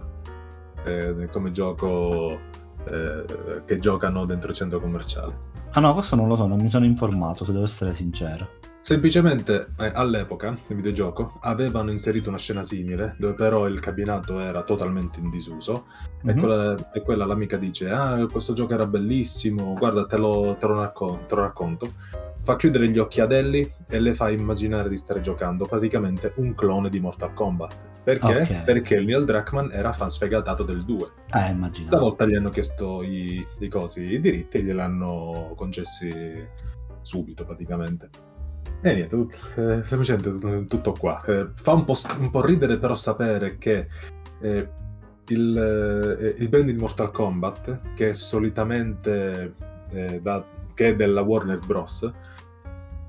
eh, come gioco eh, che giocano dentro il centro commerciale? Ah no, questo non lo so, non mi sono informato, se devo essere sincero. Semplicemente eh, all'epoca, nel videogioco, avevano inserito una scena simile, dove però il cabinato era totalmente in disuso, e, Mhm. quella, e quella l'amica dice, ah, questo gioco era bellissimo, guarda, te lo, te lo raccon- te lo racconto. Fa chiudere gli occhi ad Ellie e le fa immaginare di stare giocando praticamente un clone di Mortal Kombat. Perché? Ok. Perché il Neil Druckmann era fan sfegatato del 2. Eh, immagino. Stavolta gli hanno chiesto i, i cosi, i diritti e gliel'hanno concessi subito praticamente. E niente, tut- eh, semplicemente tut- tutto qua. Eh, fa un po', st- un po' ridere però sapere che eh, il, eh, il brand di Mortal Kombat, che è solitamente eh, da- che è della Warner Bros.,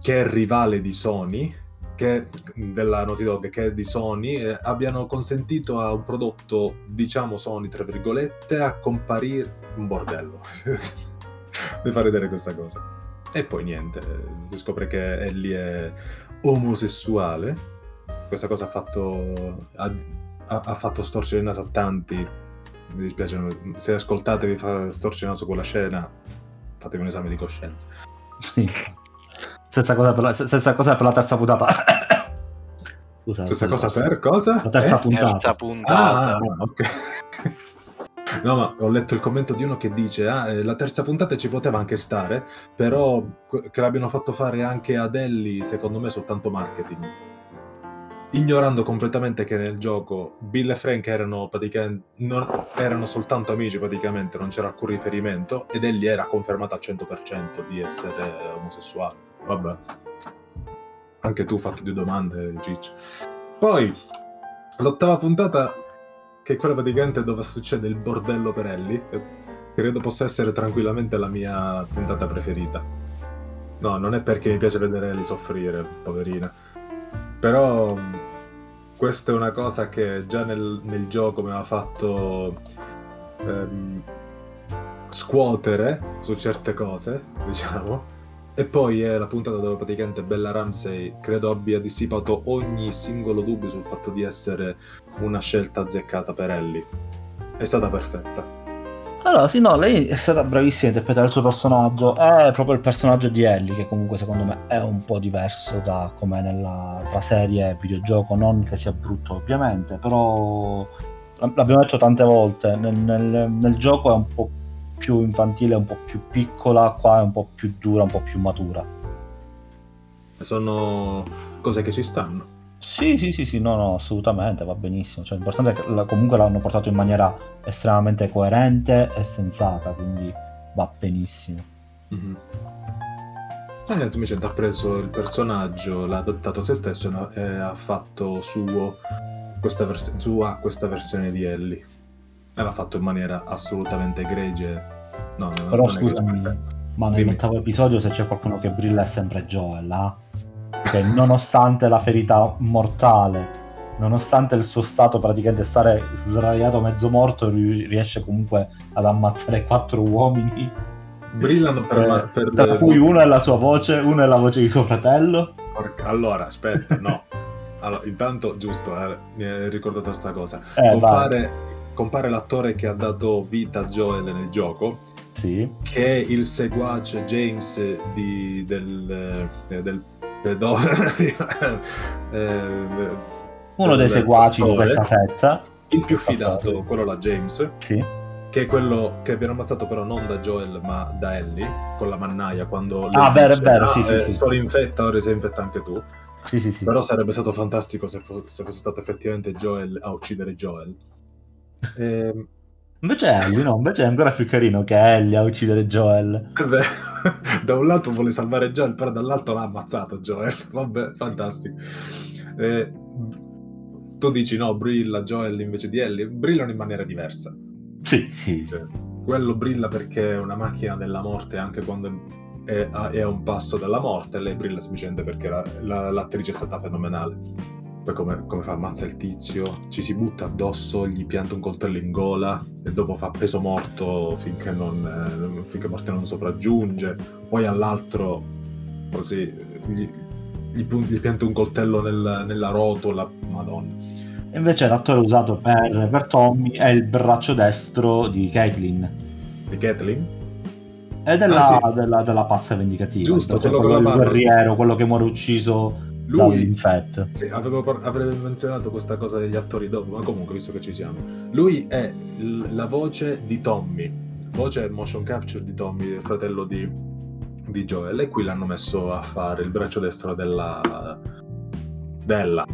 che è rivale di Sony, che della Naughty Dog, che è di Sony, eh, abbiano consentito a un prodotto, diciamo Sony, tra virgolette, a comparire un bordello. Mi fa ridere questa cosa. E poi niente, si scopre che Ellie è omosessuale. Questa cosa ha fatto, ha, ha- fatto storcere il naso a tanti. Mi dispiace, se ascoltate vi fa storcere il naso quella scena, fatevi un esame di coscienza. Sì. Stessa cosa per la, stessa cosa per la terza puntata. Scusa. Stessa cosa per cosa? La terza Eh? puntata. Terza puntata. Ah, ok. No, ma ho letto il commento di uno che dice: Ah, eh, la terza puntata ci poteva anche stare, però che l'abbiano fatto fare anche ad Ellie, secondo me, soltanto marketing. Ignorando completamente che nel gioco Bill e Frank erano praticamente non- erano soltanto amici, praticamente, non c'era alcun riferimento, ed Ellie era confermata al 100% di essere omosessuale. Vabbè. Anche tu fatti due domande, Ciccio. Poi, l'ottava puntata, che è quella praticamente dove succede il bordello per Ellie, credo possa essere tranquillamente la mia puntata preferita. No, non è perché mi piace vedere Ellie soffrire, poverina. Però questa è una cosa che già nel, nel gioco mi aveva fatto ehm, scuotere su certe cose, diciamo. E poi è la puntata dove praticamente Bella Ramsey credo abbia dissipato ogni singolo dubbio sul fatto di essere una scelta azzeccata per Ellie. È stata perfetta. Allora, sì, no, lei è stata bravissima a interpretare il suo personaggio. È proprio il personaggio di Ellie, che comunque secondo me è un po' diverso da com'è nella tra serie e videogioco. Non che sia brutto, ovviamente, però l'abbiamo detto tante volte. Nel, nel- nel gioco è un po' più infantile, un po' più piccola, qua è un po' più dura, un po' più matura. Sono cose che ci stanno. Sì, sì, sì, sì, no, no, assolutamente, va benissimo. Cioè, l'importante è che la- comunque l'hanno portato in maniera estremamente coerente e sensata, quindi va benissimo. Mhm. Ragazzi, invece ha preso il personaggio, l'ha adattato a se stesso e e ha fatto suo questa, vers- sua questa versione di Ellie. E l'ha fatto in maniera assolutamente egregia. No, no, Però non egregia, scusami, perfetta. ma nell'ottavo episodio se c'è qualcuno che brilla è sempre Joel, ah? Che nonostante la ferita mortale, nonostante il suo stato praticamente stare sdraiato mezzo morto, ri- riesce comunque ad ammazzare quattro uomini. Brillano per, Eh, la- per tra cui uno è la sua voce, uno è la voce di suo fratello. Allora, aspetta, no. Allora, intanto, giusto, eh, mi hai ricordato questa cosa. Eh, compare, compare l'attore che ha dato vita a Joel nel gioco, Sì. che è il seguace James di, del, eh, del pedo- eh, Uno dei seguaci di questa setta. il più fidato, quello là James, Sì. che è quello che viene ammazzato però non da Joel ma da Ellie, con la mannaia, quando Ah, vero, è vero, "Ah, sì, eh, sì. Sono infetta, ora sei infetta anche tu. Sì, sì, sì. Però sarebbe stato fantastico se, fo- se fosse stato effettivamente Joel a uccidere Joel. Ehm, Invece Ellie, no, invece è ancora più carino che Ellie a uccidere Joel. eh beh, da un lato vuole salvare Joel, però dall'altro l'ha ammazzato Joel. Vabbè, fantastico. Eh, tu dici no, brilla Joel invece di Ellie. Brillano in maniera diversa. Sì, sì. Cioè, quello brilla perché è una macchina della morte anche quando è a, è a un passo dalla morte. Lei brilla semplicemente perché la- la- l'attrice è stata fenomenale. Poi come, come fa ammazza il tizio, ci si butta addosso, gli pianta un coltello in gola e dopo fa peso morto finché, non, eh, finché morte non sopraggiunge. Poi all'altro così gli, gli gli pianta un coltello nel- nella rotola. Madonna. Invece l'attore usato per, per Tommy è il braccio destro di Caitlyn. Di Kathleen? È della, Ah, sì. della, della pazza vendicativa. Giusto, Cioè, quello la il barba. guerriero, quello che muore ucciso Lui. Sì, avevo, avrei menzionato questa cosa degli attori dopo, ma comunque, visto che ci siamo. Lui è il- la voce di Tommy, voce motion capture di Tommy, il fratello di, di Joel, e qui l'hanno messo a fare il braccio destro della... della...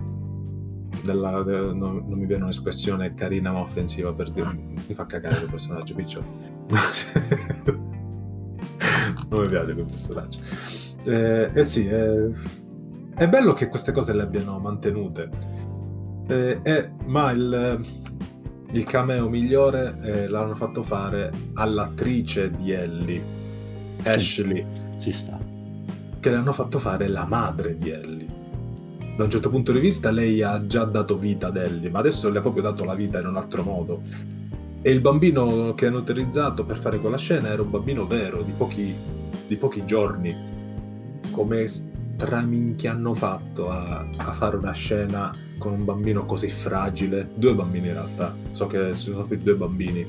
della de- non, non mi viene un'espressione carina ma offensiva per dire... mi fa cagare quel personaggio, picciolo. non mi piace quel personaggio. Eh, eh sì, eh, è bello che queste cose le abbiano mantenute. Eh, eh, ma il, il cameo migliore eh, l'hanno fatto fare all'attrice di Ellie, Ashley, Ci sta. che le hanno fatto fare la madre di Ellie. Da un certo punto di vista lei ha già dato vita ad Ellie, ma adesso le ha proprio dato la vita in un altro modo. E il bambino che hanno utilizzato per fare quella scena era un bambino vero, di pochi, di pochi giorni. Come straminchia hanno fatto a, a fare una scena con un bambino così fragile? Due bambini in realtà, so che sono stati due bambini.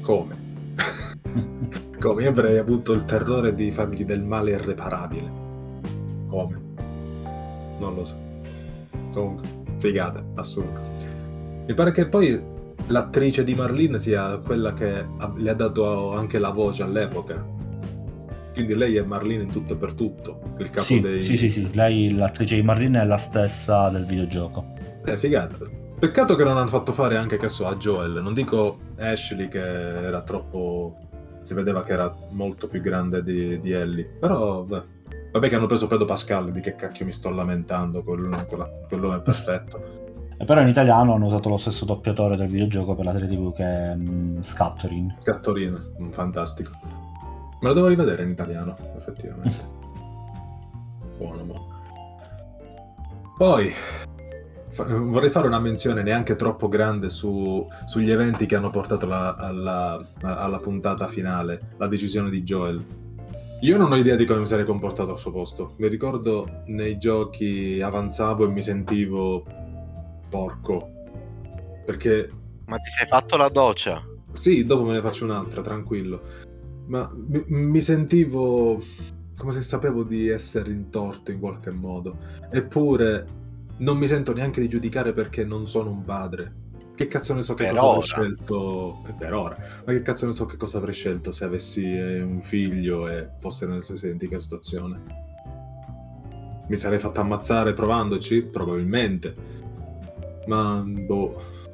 Come? Come? Io avrei avuto il terrore di fargli del male irreparabile. Come? Non lo so. Comunque, figata, assurdo. Mi pare che poi l'attrice di Marlene sia quella che le ha dato anche la voce all'epoca. Quindi lei è Marlene in tutto e per tutto. Il capo Sì, dei. sì, sì, sì, lei, l'attrice di Marlene, è la stessa del videogioco. Eh, figata. Peccato che non hanno fatto fare anche che so a Joel. Non dico Ashley che era troppo. Si vedeva che era molto più grande di, di Ellie. Però, beh. Vabbè, che hanno preso Pedro Pascal. Di che cacchio mi sto lamentando? Quello, è perfetto. E però in italiano hanno usato lo stesso doppiatore del videogioco per la serie TV che è mm, Scatterin. Scattorino, mm, fantastico. Me lo devo rivedere in italiano, effettivamente. Buono, buono. Poi fa- vorrei fare una menzione neanche troppo grande su- sugli eventi che hanno portato la- alla, alla puntata finale, la decisione di Joel. Io non ho idea di come mi sarei comportato al suo posto. Mi ricordo nei giochi avanzavo e mi sentivo porco. Perché Ma ti sei fatto la doccia? sì, dopo me ne faccio un'altra, tranquillo. Ma mi, mi sentivo come se sapevo di essere in torto in qualche modo. Eppure non mi sento neanche di giudicare perché non sono un padre. Che cazzo ne so che Per cosa avrei ora. scelto eh, per ora. Ma che cazzo ne so che cosa avrei scelto se avessi eh, un figlio e fosse nella stessa identica situazione. Mi sarei fatto ammazzare provandoci? Probabilmente. Ma, boh...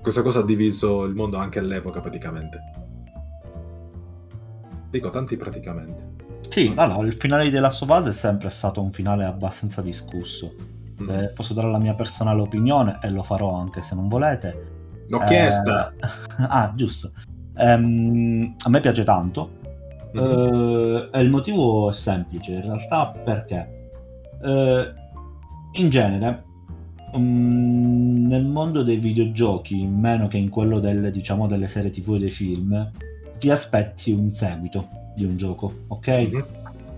Questa cosa ha diviso il mondo anche all'epoca, praticamente. Dico tanti praticamente. Sì, allora, il finale di Last of Us è sempre stato un finale abbastanza discusso. Mm. Eh, posso dare la mia personale opinione e lo farò anche se non volete. L'ho Eh, chiesta! ah, giusto. Ehm, a me piace tanto. Eh, e il motivo è semplice, in realtà perché eh, in genere mm, nel mondo dei videogiochi, meno che in quello delle, diciamo, delle serie tv e dei film, ti aspetti un seguito di un gioco, ok? Mhm.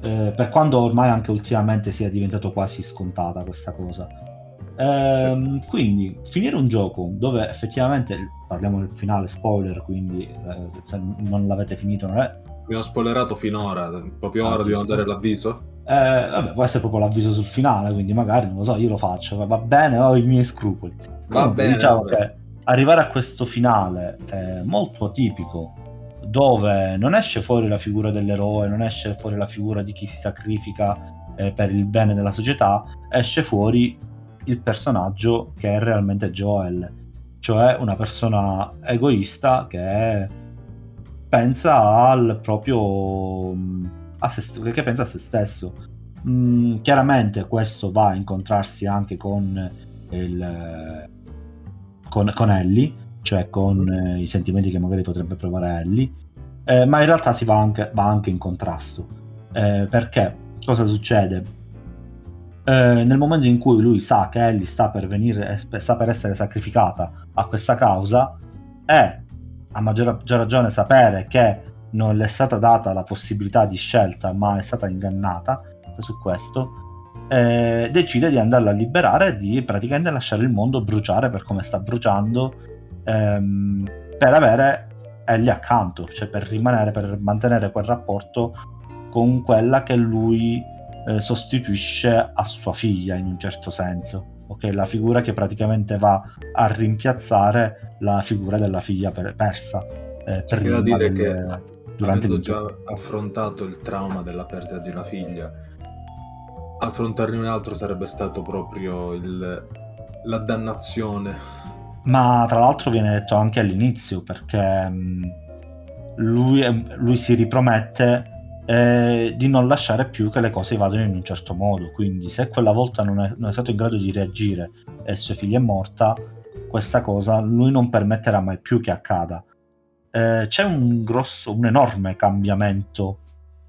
Eh, per quando ormai anche ultimamente sia diventato quasi scontata questa cosa. Ehm, Quindi finire un gioco dove effettivamente parliamo del finale spoiler, quindi eh, se non l'avete finito non è. Abbiamo spoilerato finora, proprio Ah, ora dobbiamo dare l'avviso? Eh, vabbè, può essere proprio l'avviso sul finale, quindi magari non lo so, io lo faccio, va bene, ho i miei scrupoli. Va Comunque, bene, Diciamo va bene. che arrivare a questo finale è molto atipico, dove non esce fuori la figura dell'eroe, non esce fuori la figura di chi si sacrifica eh, per il bene della società, esce fuori il personaggio che è realmente Joel, cioè una persona egoista che pensa al proprio a se, che pensa a se stesso. Mm, chiaramente questo va a incontrarsi anche con il con, con Ellie, cioè con eh, i sentimenti che magari potrebbe provare Ellie, eh, ma in realtà si va anche, va anche in contrasto. Eh, perché cosa succede? Eh, nel momento in cui lui sa che Ellie sta per, venire, sta per essere sacrificata a questa causa, e a maggior, maggior ragione sapere che non le è stata data la possibilità di scelta, ma è stata ingannata su questo, eh, decide di andarla a liberare e di praticamente lasciare il mondo bruciare per come sta bruciando ehm, per avere Ellie accanto, cioè per rimanere, per mantenere quel rapporto con quella che lui eh, sostituisce a sua figlia in un certo senso. Ok, la figura che praticamente va a rimpiazzare la figura della figlia per- persa eh, prima da dire che durante avendo il già affrontato il trauma della perdita di una figlia, affrontarne un altro sarebbe stato proprio il- la dannazione. Ma tra l'altro viene detto anche all'inizio perché mh, lui, lui si ripromette eh, di non lasciare più che le cose vadano in un certo modo. Quindi, se quella volta non è, non è stato in grado di reagire e sua figlia è morta, questa cosa lui non permetterà mai più che accada. Eh, c'è un grosso, un enorme cambiamento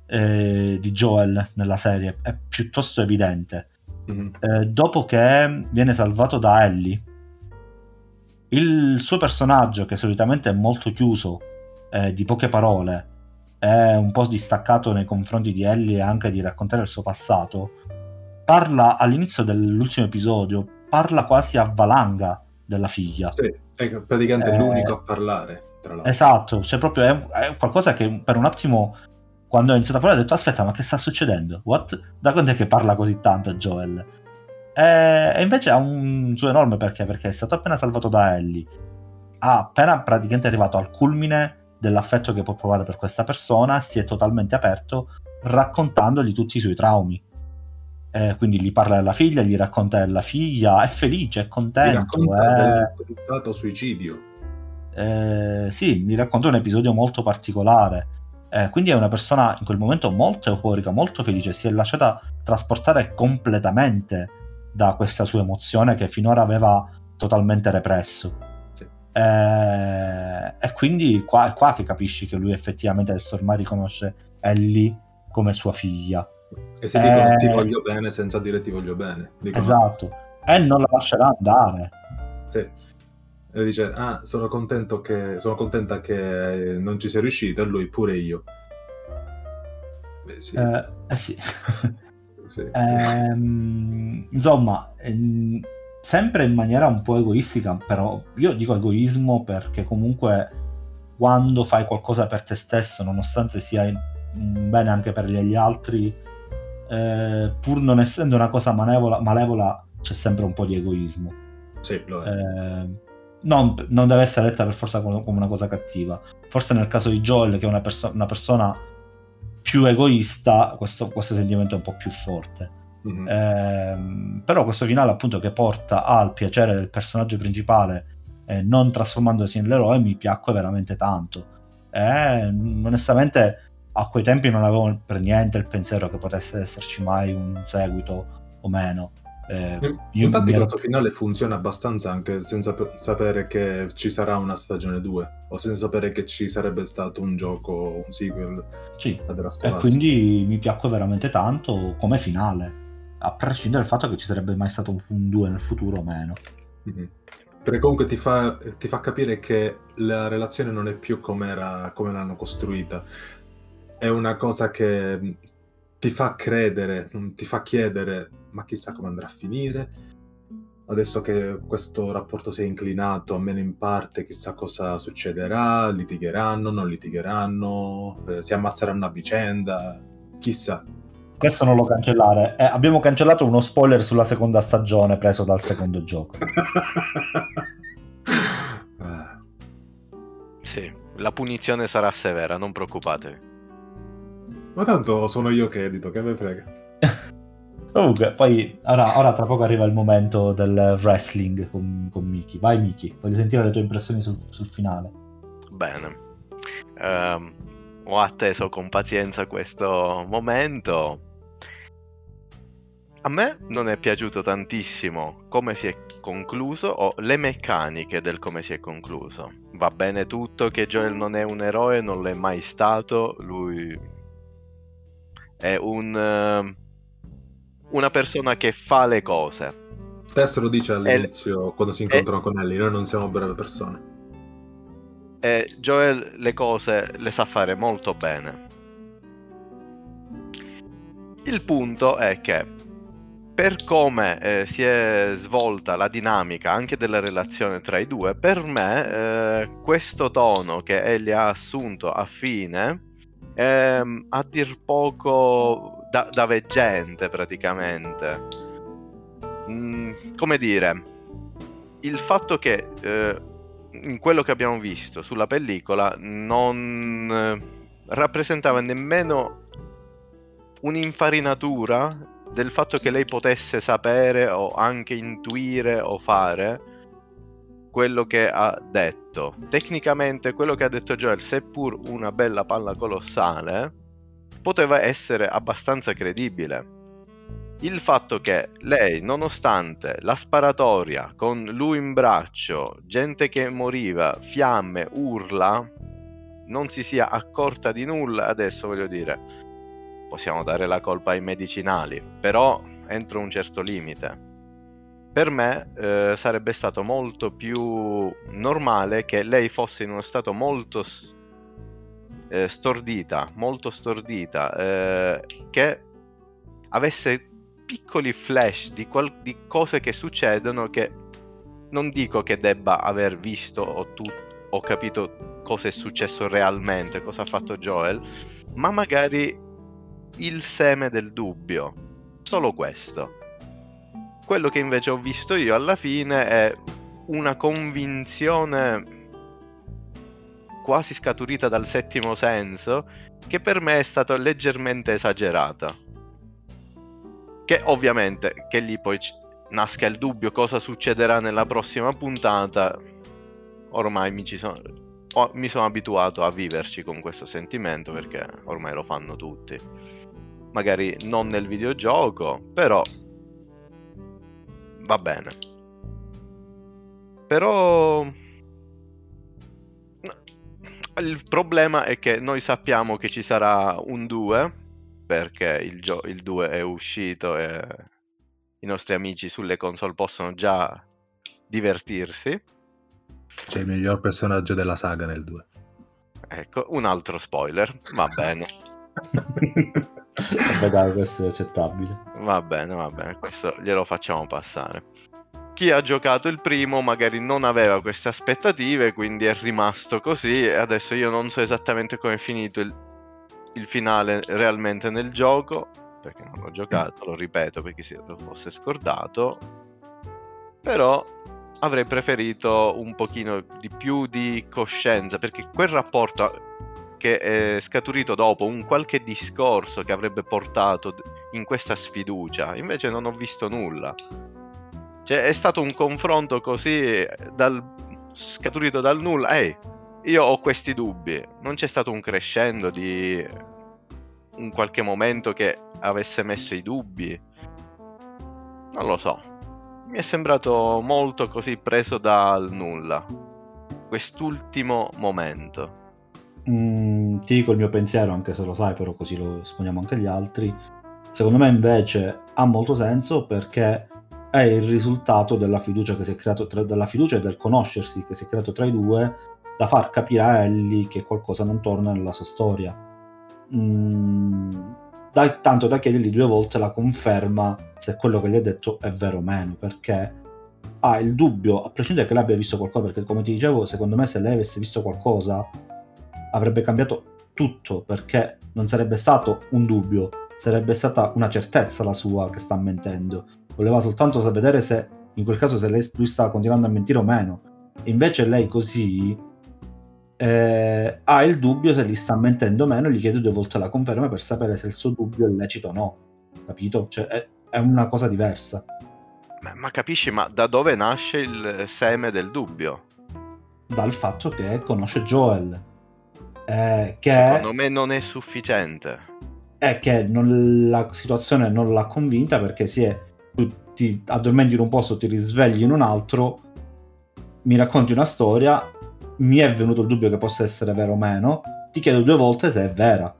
eh, di Joel nella serie, è piuttosto evidente. Mhm. Eh, dopo che viene salvato da Ellie, il suo personaggio, che solitamente è molto chiuso, eh, di poche parole, è un po' distaccato nei confronti di Ellie e anche di raccontare il suo passato, parla all'inizio dell'ultimo episodio, parla quasi a valanga della figlia. Sì, è praticamente Eh, l'unico a parlare, tra l'altro. Esatto, cioè proprio è, è qualcosa che per un attimo, quando ho iniziato a parlare, ho detto aspetta, ma che sta succedendo? What? Da quando è che parla così tanto Joel? E, e invece ha un suo enorme perché, perché è stato appena salvato da Ellie, ha appena praticamente arrivato al culmine dell'affetto che può provare per questa persona, si è totalmente aperto raccontandogli tutti i suoi traumi. Eh, quindi gli parla della figlia, gli racconta della figlia, è felice, è Mi contento. racconta è- del tentato suicidio. eh, sì, mi racconta un episodio molto particolare. Eh, quindi è una persona in quel momento molto euforica, molto felice, si è lasciata trasportare completamente da questa sua emozione che finora aveva totalmente represso. Sì. Eh, e quindi qua è qua che capisci che lui effettivamente adesso ormai riconosce Ellie come sua figlia. E si dicono Eh, ti voglio bene senza dire ti voglio bene. Dicono, Esatto. E non la lascerà andare. Sì. E dice, ah, sono contento che, sono contenta che non ci sei riuscito, e lui pure io. Beh, sì. Eh, eh sì. sì. Ehm, insomma, ehm, sempre in maniera un po' egoistica, però io dico egoismo perché comunque quando fai qualcosa per te stesso, nonostante sia un bene anche per gli altri, eh, pur non essendo una cosa malevola, malevola, c'è sempre un po' di egoismo. Sì, lo è. Eh, non, non deve essere letta per forza come come una cosa cattiva. Forse nel caso di Joel, che è una, perso- una persona più egoista, questo, questo sentimento è un po' più forte. Mm-hmm. Eh, però questo finale appunto che porta al piacere del personaggio principale eh, non trasformandosi nell'eroe mi piacque veramente tanto. E onestamente a quei tempi non avevo per niente il pensiero che potesse esserci mai un seguito o meno. Eh, Infatti ero... questo finale funziona abbastanza anche senza sapere che ci sarà una stagione 2 o senza sapere che ci sarebbe stato un gioco, un sequel. Sì, e quindi mi piacque veramente tanto come finale, a prescindere dal fatto che ci sarebbe mai stato un 2 nel futuro o meno. Mm-hmm. Perché comunque ti fa, ti fa, capire che la relazione non è più come, era, come l'hanno costruita. È una cosa che ti fa credere, ti fa chiedere ma chissà come andrà a finire. Adesso che questo rapporto si è inclinato, almeno in parte, chissà cosa succederà, litigheranno, non litigheranno, eh, si ammazzeranno a vicenda, chissà. Questo non lo cancellare. Eh, abbiamo cancellato uno spoiler sulla seconda stagione preso dal secondo gioco. sì, la punizione sarà severa, non preoccupatevi. Ma tanto sono io che edito, che me frega. Comunque, poi ora, ora, tra poco arriva il momento del wrestling con, con Miki. Vai Miki, voglio sentire le tue impressioni sul, sul finale. Bene. Um, ho atteso con pazienza questo momento. A me non è piaciuto tantissimo come si è concluso o le meccaniche del come si è concluso. Va bene tutto che Joel non è un eroe, non l'è mai stato, lui è un... Uh, una persona che fa le cose. Tess lo dice all'inizio, e, quando si incontrano e, con Ellie, noi non siamo brave persone. E Joel le cose le sa fare molto bene. Il punto è che per come eh, si è svolta la dinamica anche della relazione tra i due, per me eh, questo tono che Ellie ha assunto a fine è a dir poco da, da veggente praticamente. Mm, come dire, il fatto che eh, in quello che abbiamo visto sulla pellicola non eh, rappresentava nemmeno un'infarinatura del fatto che lei potesse sapere o anche intuire o fare quello che ha detto. Tecnicamente quello che ha detto Joel, seppur una bella palla colossale, poteva essere abbastanza credibile. Il fatto che lei, nonostante la sparatoria con lui in braccio, gente che moriva, fiamme, urla, non si sia accorta di nulla, adesso voglio dire, possiamo dare la colpa ai medicinali, però entro un certo limite. Per me eh, sarebbe stato molto più normale che lei fosse in uno stato molto eh, stordita, molto stordita, eh, che avesse piccoli flash di, qual- di, cose che succedono che non dico che debba aver visto o, tu- o capito cosa è successo realmente, cosa ha fatto Joel, ma magari il seme del dubbio. Solo questo. Quello che invece ho visto io alla fine è una convinzione quasi scaturita dal settimo senso, che per me è stata leggermente esagerata. Che ovviamente, che lì poi nasca il dubbio cosa succederà nella prossima puntata, ormai mi, sono, oh, mi sono abituato a viverci con questo sentimento perché ormai lo fanno tutti. Magari non nel videogioco, però va bene. Però il problema è che noi sappiamo che ci sarà un 2 perché il, gio- il 2 è uscito e i nostri amici sulle console possono già divertirsi. C'è il miglior personaggio della saga nel 2. Ecco, un altro spoiler, va bene. Vabbè dai, questo è accettabile. Va bene, va bene, questo glielo facciamo passare chi ha giocato il primo magari non aveva queste aspettative, quindi è rimasto così. Adesso io non so esattamente come è finito il, il finale realmente nel gioco, perché non l'ho giocato, lo ripeto perché si lo fosse scordato. Però avrei preferito un pochino di più di coscienza, perché quel rapporto che è scaturito dopo un qualche discorso che avrebbe portato in questa sfiducia. Invece non ho visto nulla. Cioè, è stato un confronto così dal, scaturito dal nulla. Ehi, io ho questi dubbi. Non c'è stato un crescendo di un qualche momento che avesse messo i dubbi. Non lo so. Mi è sembrato molto così preso dal nulla. Quest'ultimo momento. Mm, ti dico il mio pensiero, anche se lo sai, però così lo esponiamo anche agli altri. Secondo me invece ha molto senso perché è il risultato della fiducia che si è creato tra, della fiducia e del conoscersi che si è creato tra i due da far capire a Ellie che qualcosa non torna nella sua storia. Mm, da, tanto da chiedergli due volte la conferma se quello che gli ha detto è vero o meno, perché ha il dubbio, a prescindere che lei abbia visto qualcosa, perché come ti dicevo, secondo me se lei avesse visto qualcosa avrebbe cambiato tutto, perché non sarebbe stato un dubbio, sarebbe stata una certezza la sua che sta mentendo. Voleva soltanto vedere se in quel caso se lei, lui stava continuando a mentire o meno. E invece lei così eh, ha il dubbio se gli sta mentendo o meno gli chiede due volte la conferma per sapere se il suo dubbio è lecito o no. Capito? Cioè è, è una cosa diversa. Ma, ma capisci, ma da dove nasce il seme del dubbio? Dal fatto che conosce Joel. Eh, che Secondo me non è sufficiente. È che non, la situazione non l'ha convinta perché si è, tu ti addormenti in un posto, ti risvegli in un altro, mi racconti una storia, mi è venuto il dubbio che possa essere vero o meno, ti chiedo due volte se è vera.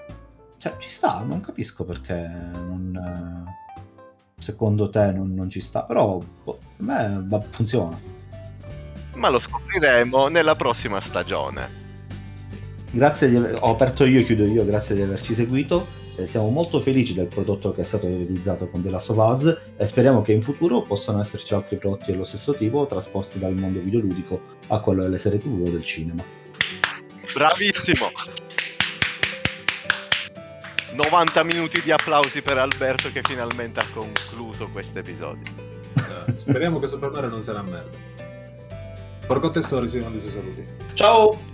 Cioè, ci sta, non capisco perché non, secondo te non, non, ci sta, però boh, per me funziona. Ma lo scopriremo nella prossima stagione. Grazie di aver... ho aperto io e chiudo io, grazie di averci seguito. Eh, siamo molto felici del prodotto che è stato realizzato con The Last of Us e speriamo che in futuro possano esserci altri prodotti dello stesso tipo trasposti dal mondo videoludico a quello delle serie tv o del cinema. Bravissimo! 90 minuti di applausi per Alberto che finalmente ha concluso questo episodio. Eh, speriamo che Super Mario non sarà merda. Forgotten Story si manda i suoi saluti. Ciao!